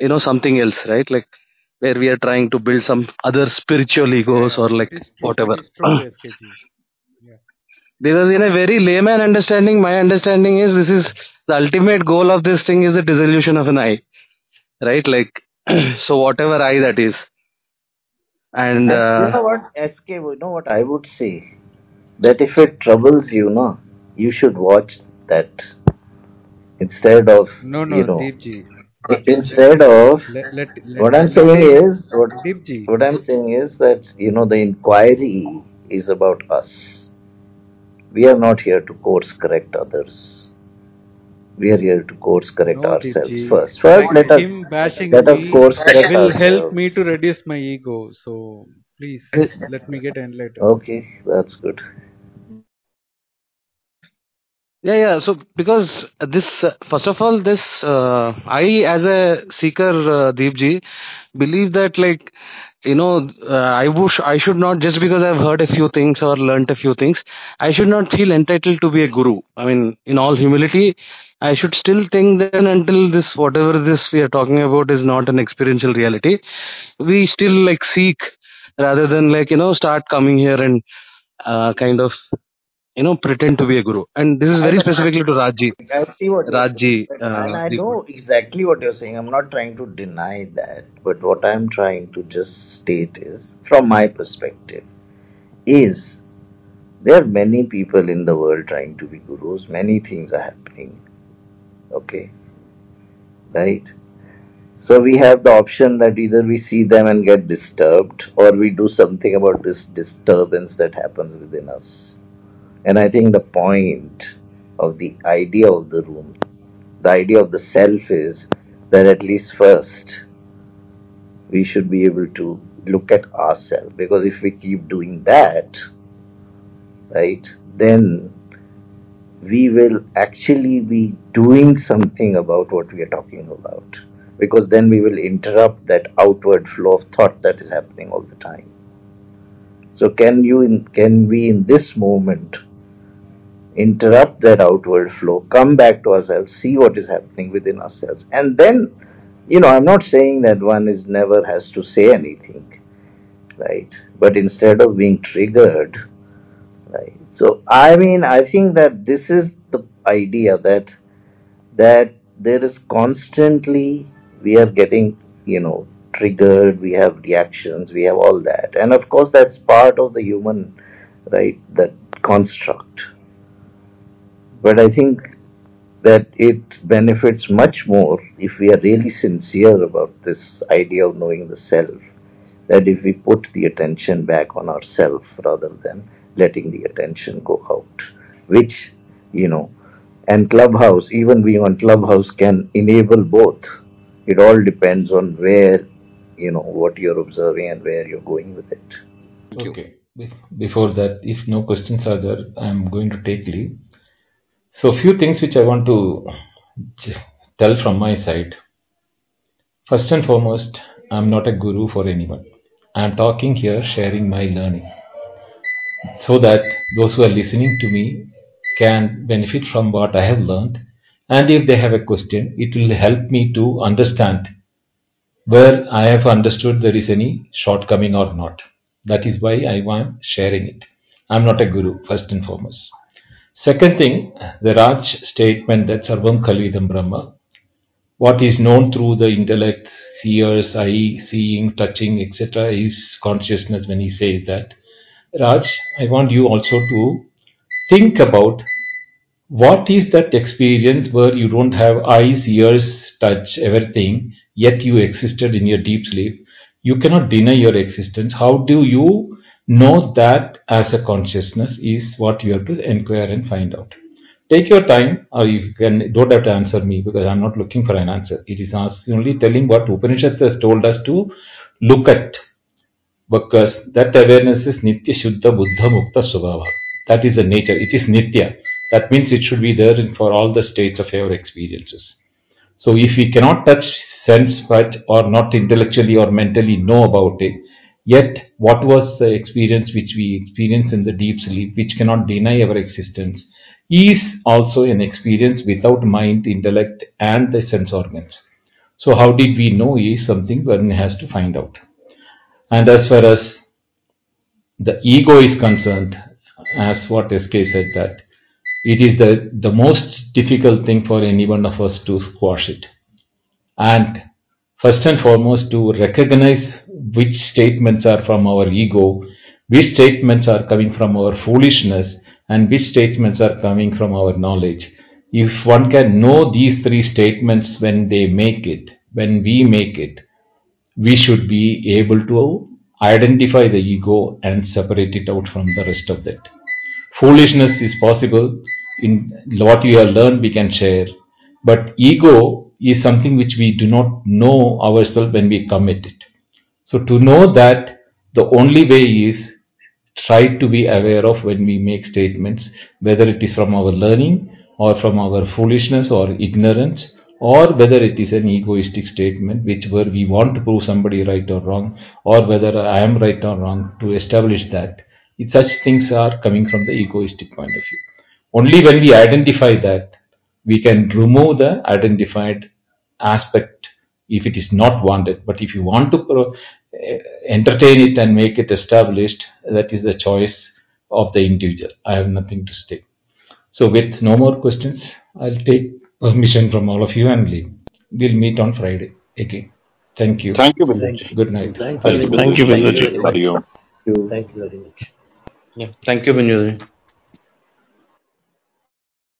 you know, something else, right? Like where we are trying to build some other spiritual egos yeah. or like It is whatever. It [CLEARS THROAT] is. Yeah. Because in a very layman understanding, my understanding is this is the ultimate goal of this thing is the dissolution of an I, right? Like, [CLEARS THROAT] so whatever I that is. And And you uh, know what, SK, you know what I would say? That if it troubles you, no, you should watch that instead of, No, you know, Deepji. instead of, Let let let, what I'm saying say, is, what, Deepji. what I'm saying is that, you know, the inquiry is about us. We are not here to course correct others. We are here to course correct No, ourselves Deepji. first. First, Like let us let us course correct will help me to reduce my ego. So please let me get enlightened. Okay, that's good. Yeah, yeah. So because this, uh, first of all, this uh, I as a seeker, uh, Deepji, believe that like you know uh, I wish I should not just because I've heard a few things or learnt a few things, I should not feel entitled to be a guru. I mean, in all humility, I should still think that until this whatever this we are talking about is not an experiential reality, we still like seek rather than like you know start coming here and uh, kind of you know pretend to be a guru and this is very specifically to rajji I see what rajji and uh, I know exactly what you're saying. I'm not trying to deny that, but what I'm trying to just state is, from my perspective, is there are many people in the world trying to be gurus. Many things are happening. Okay, right? So we have the option that either we see them and get disturbed, or we do something about this disturbance that happens within us. And I think the point of the idea of the room, the idea of the self is that at least first we should be able to look at ourselves. Because if we keep doing that, right, then we will actually be doing something about what we are talking about. Because then we will interrupt that outward flow of thought that is happening all the time. So can you in, can we in this moment interrupt that outward flow, come back to ourselves, see what is happening within ourselves, and then, you know, I'm not saying that one is never has to say anything, right? But instead of being triggered, right? So I mean, I think that this is the idea that that there is constantly we are getting, you know, triggered, we have reactions, we have all that, and of course that's part of the human, right? That construct but I think that it benefits much more if we are really sincere about this idea of knowing the self. That if we put the attention back on ourself rather than letting the attention go out, which, you know, and Clubhouse, even being on Clubhouse, can enable both. It all depends on where, you know, what you're observing and where you're going with it. Okay. Bef- Before that, if no questions are there, I'm going to take leave. So, few things which I want to tell from my side. First and foremost, I'm not a guru for anyone. I'm talking here, sharing my learning, so that those who are listening to me can benefit from what I have learned. And if they have a question, it will help me to understand where I have understood there is any shortcoming or not. That is why I am sharing it. I'm not a guru, first and foremost. Second thing, the Raj statement that Sarvam Khalvidam Brahma, what is known through the intellect, seers, eye, seeing, touching, etc., is consciousness when he says that. Raj, I want you also to think about what is that experience where you don't have eyes, ears, touch, everything, yet you existed in your deep sleep? You cannot deny your existence. How do you know that as a consciousness is what you have to inquire and find out? Take your time, or you can don't have to answer me because I'm not looking for an answer. It is only telling what Upanishad has told us to look at. Because that awareness is nitya shuddha buddha mukta svabhava. That is the nature. It is nitya. That means it should be there for all the states of our experiences. So if we cannot touch sense but or not intellectually or mentally know about it yet what was the experience which we experience in the deep sleep which cannot deny our existence is also an experience without mind intellect and the sense organs so how did we know is something one has to find out and as far as the ego is concerned, as what SK said, that it is the, the most difficult thing for any one of us to squash it. And first and foremost, to recognize which statements are from our ego, which statements are coming from our foolishness, and which statements are coming from our knowledge. If one can know these three statements when they make it, when we make it, we should be able to identify the ego and separate it out from the rest of that. Foolishness is possible. In what we have learned, we can share. But ego is something which we do not know ourselves when we commit it. So to know that, the only way is try to be aware of when we make statements, whether it is from our learning or from our foolishness or ignorance, or whether it is an egoistic statement which where we want to prove somebody right or wrong, or whether I am right or wrong to establish that. If such things are coming from the egoistic point of view. Only when we identify that, we can remove the identified aspect if it is not wanted. But if you want to pro- eh, entertain it and make it established, that is the choice of the individual. I have nothing to say. So, with no more questions, I'll take permission from all of you and leave. We'll meet on Friday again. Thank you. Thank you, Thank Binduji. you. Good night. Thank you. Thank you, Thank you, Binduji. Binduji. Hari Om. Thank you very much. Yeah. Thank you, Bindu.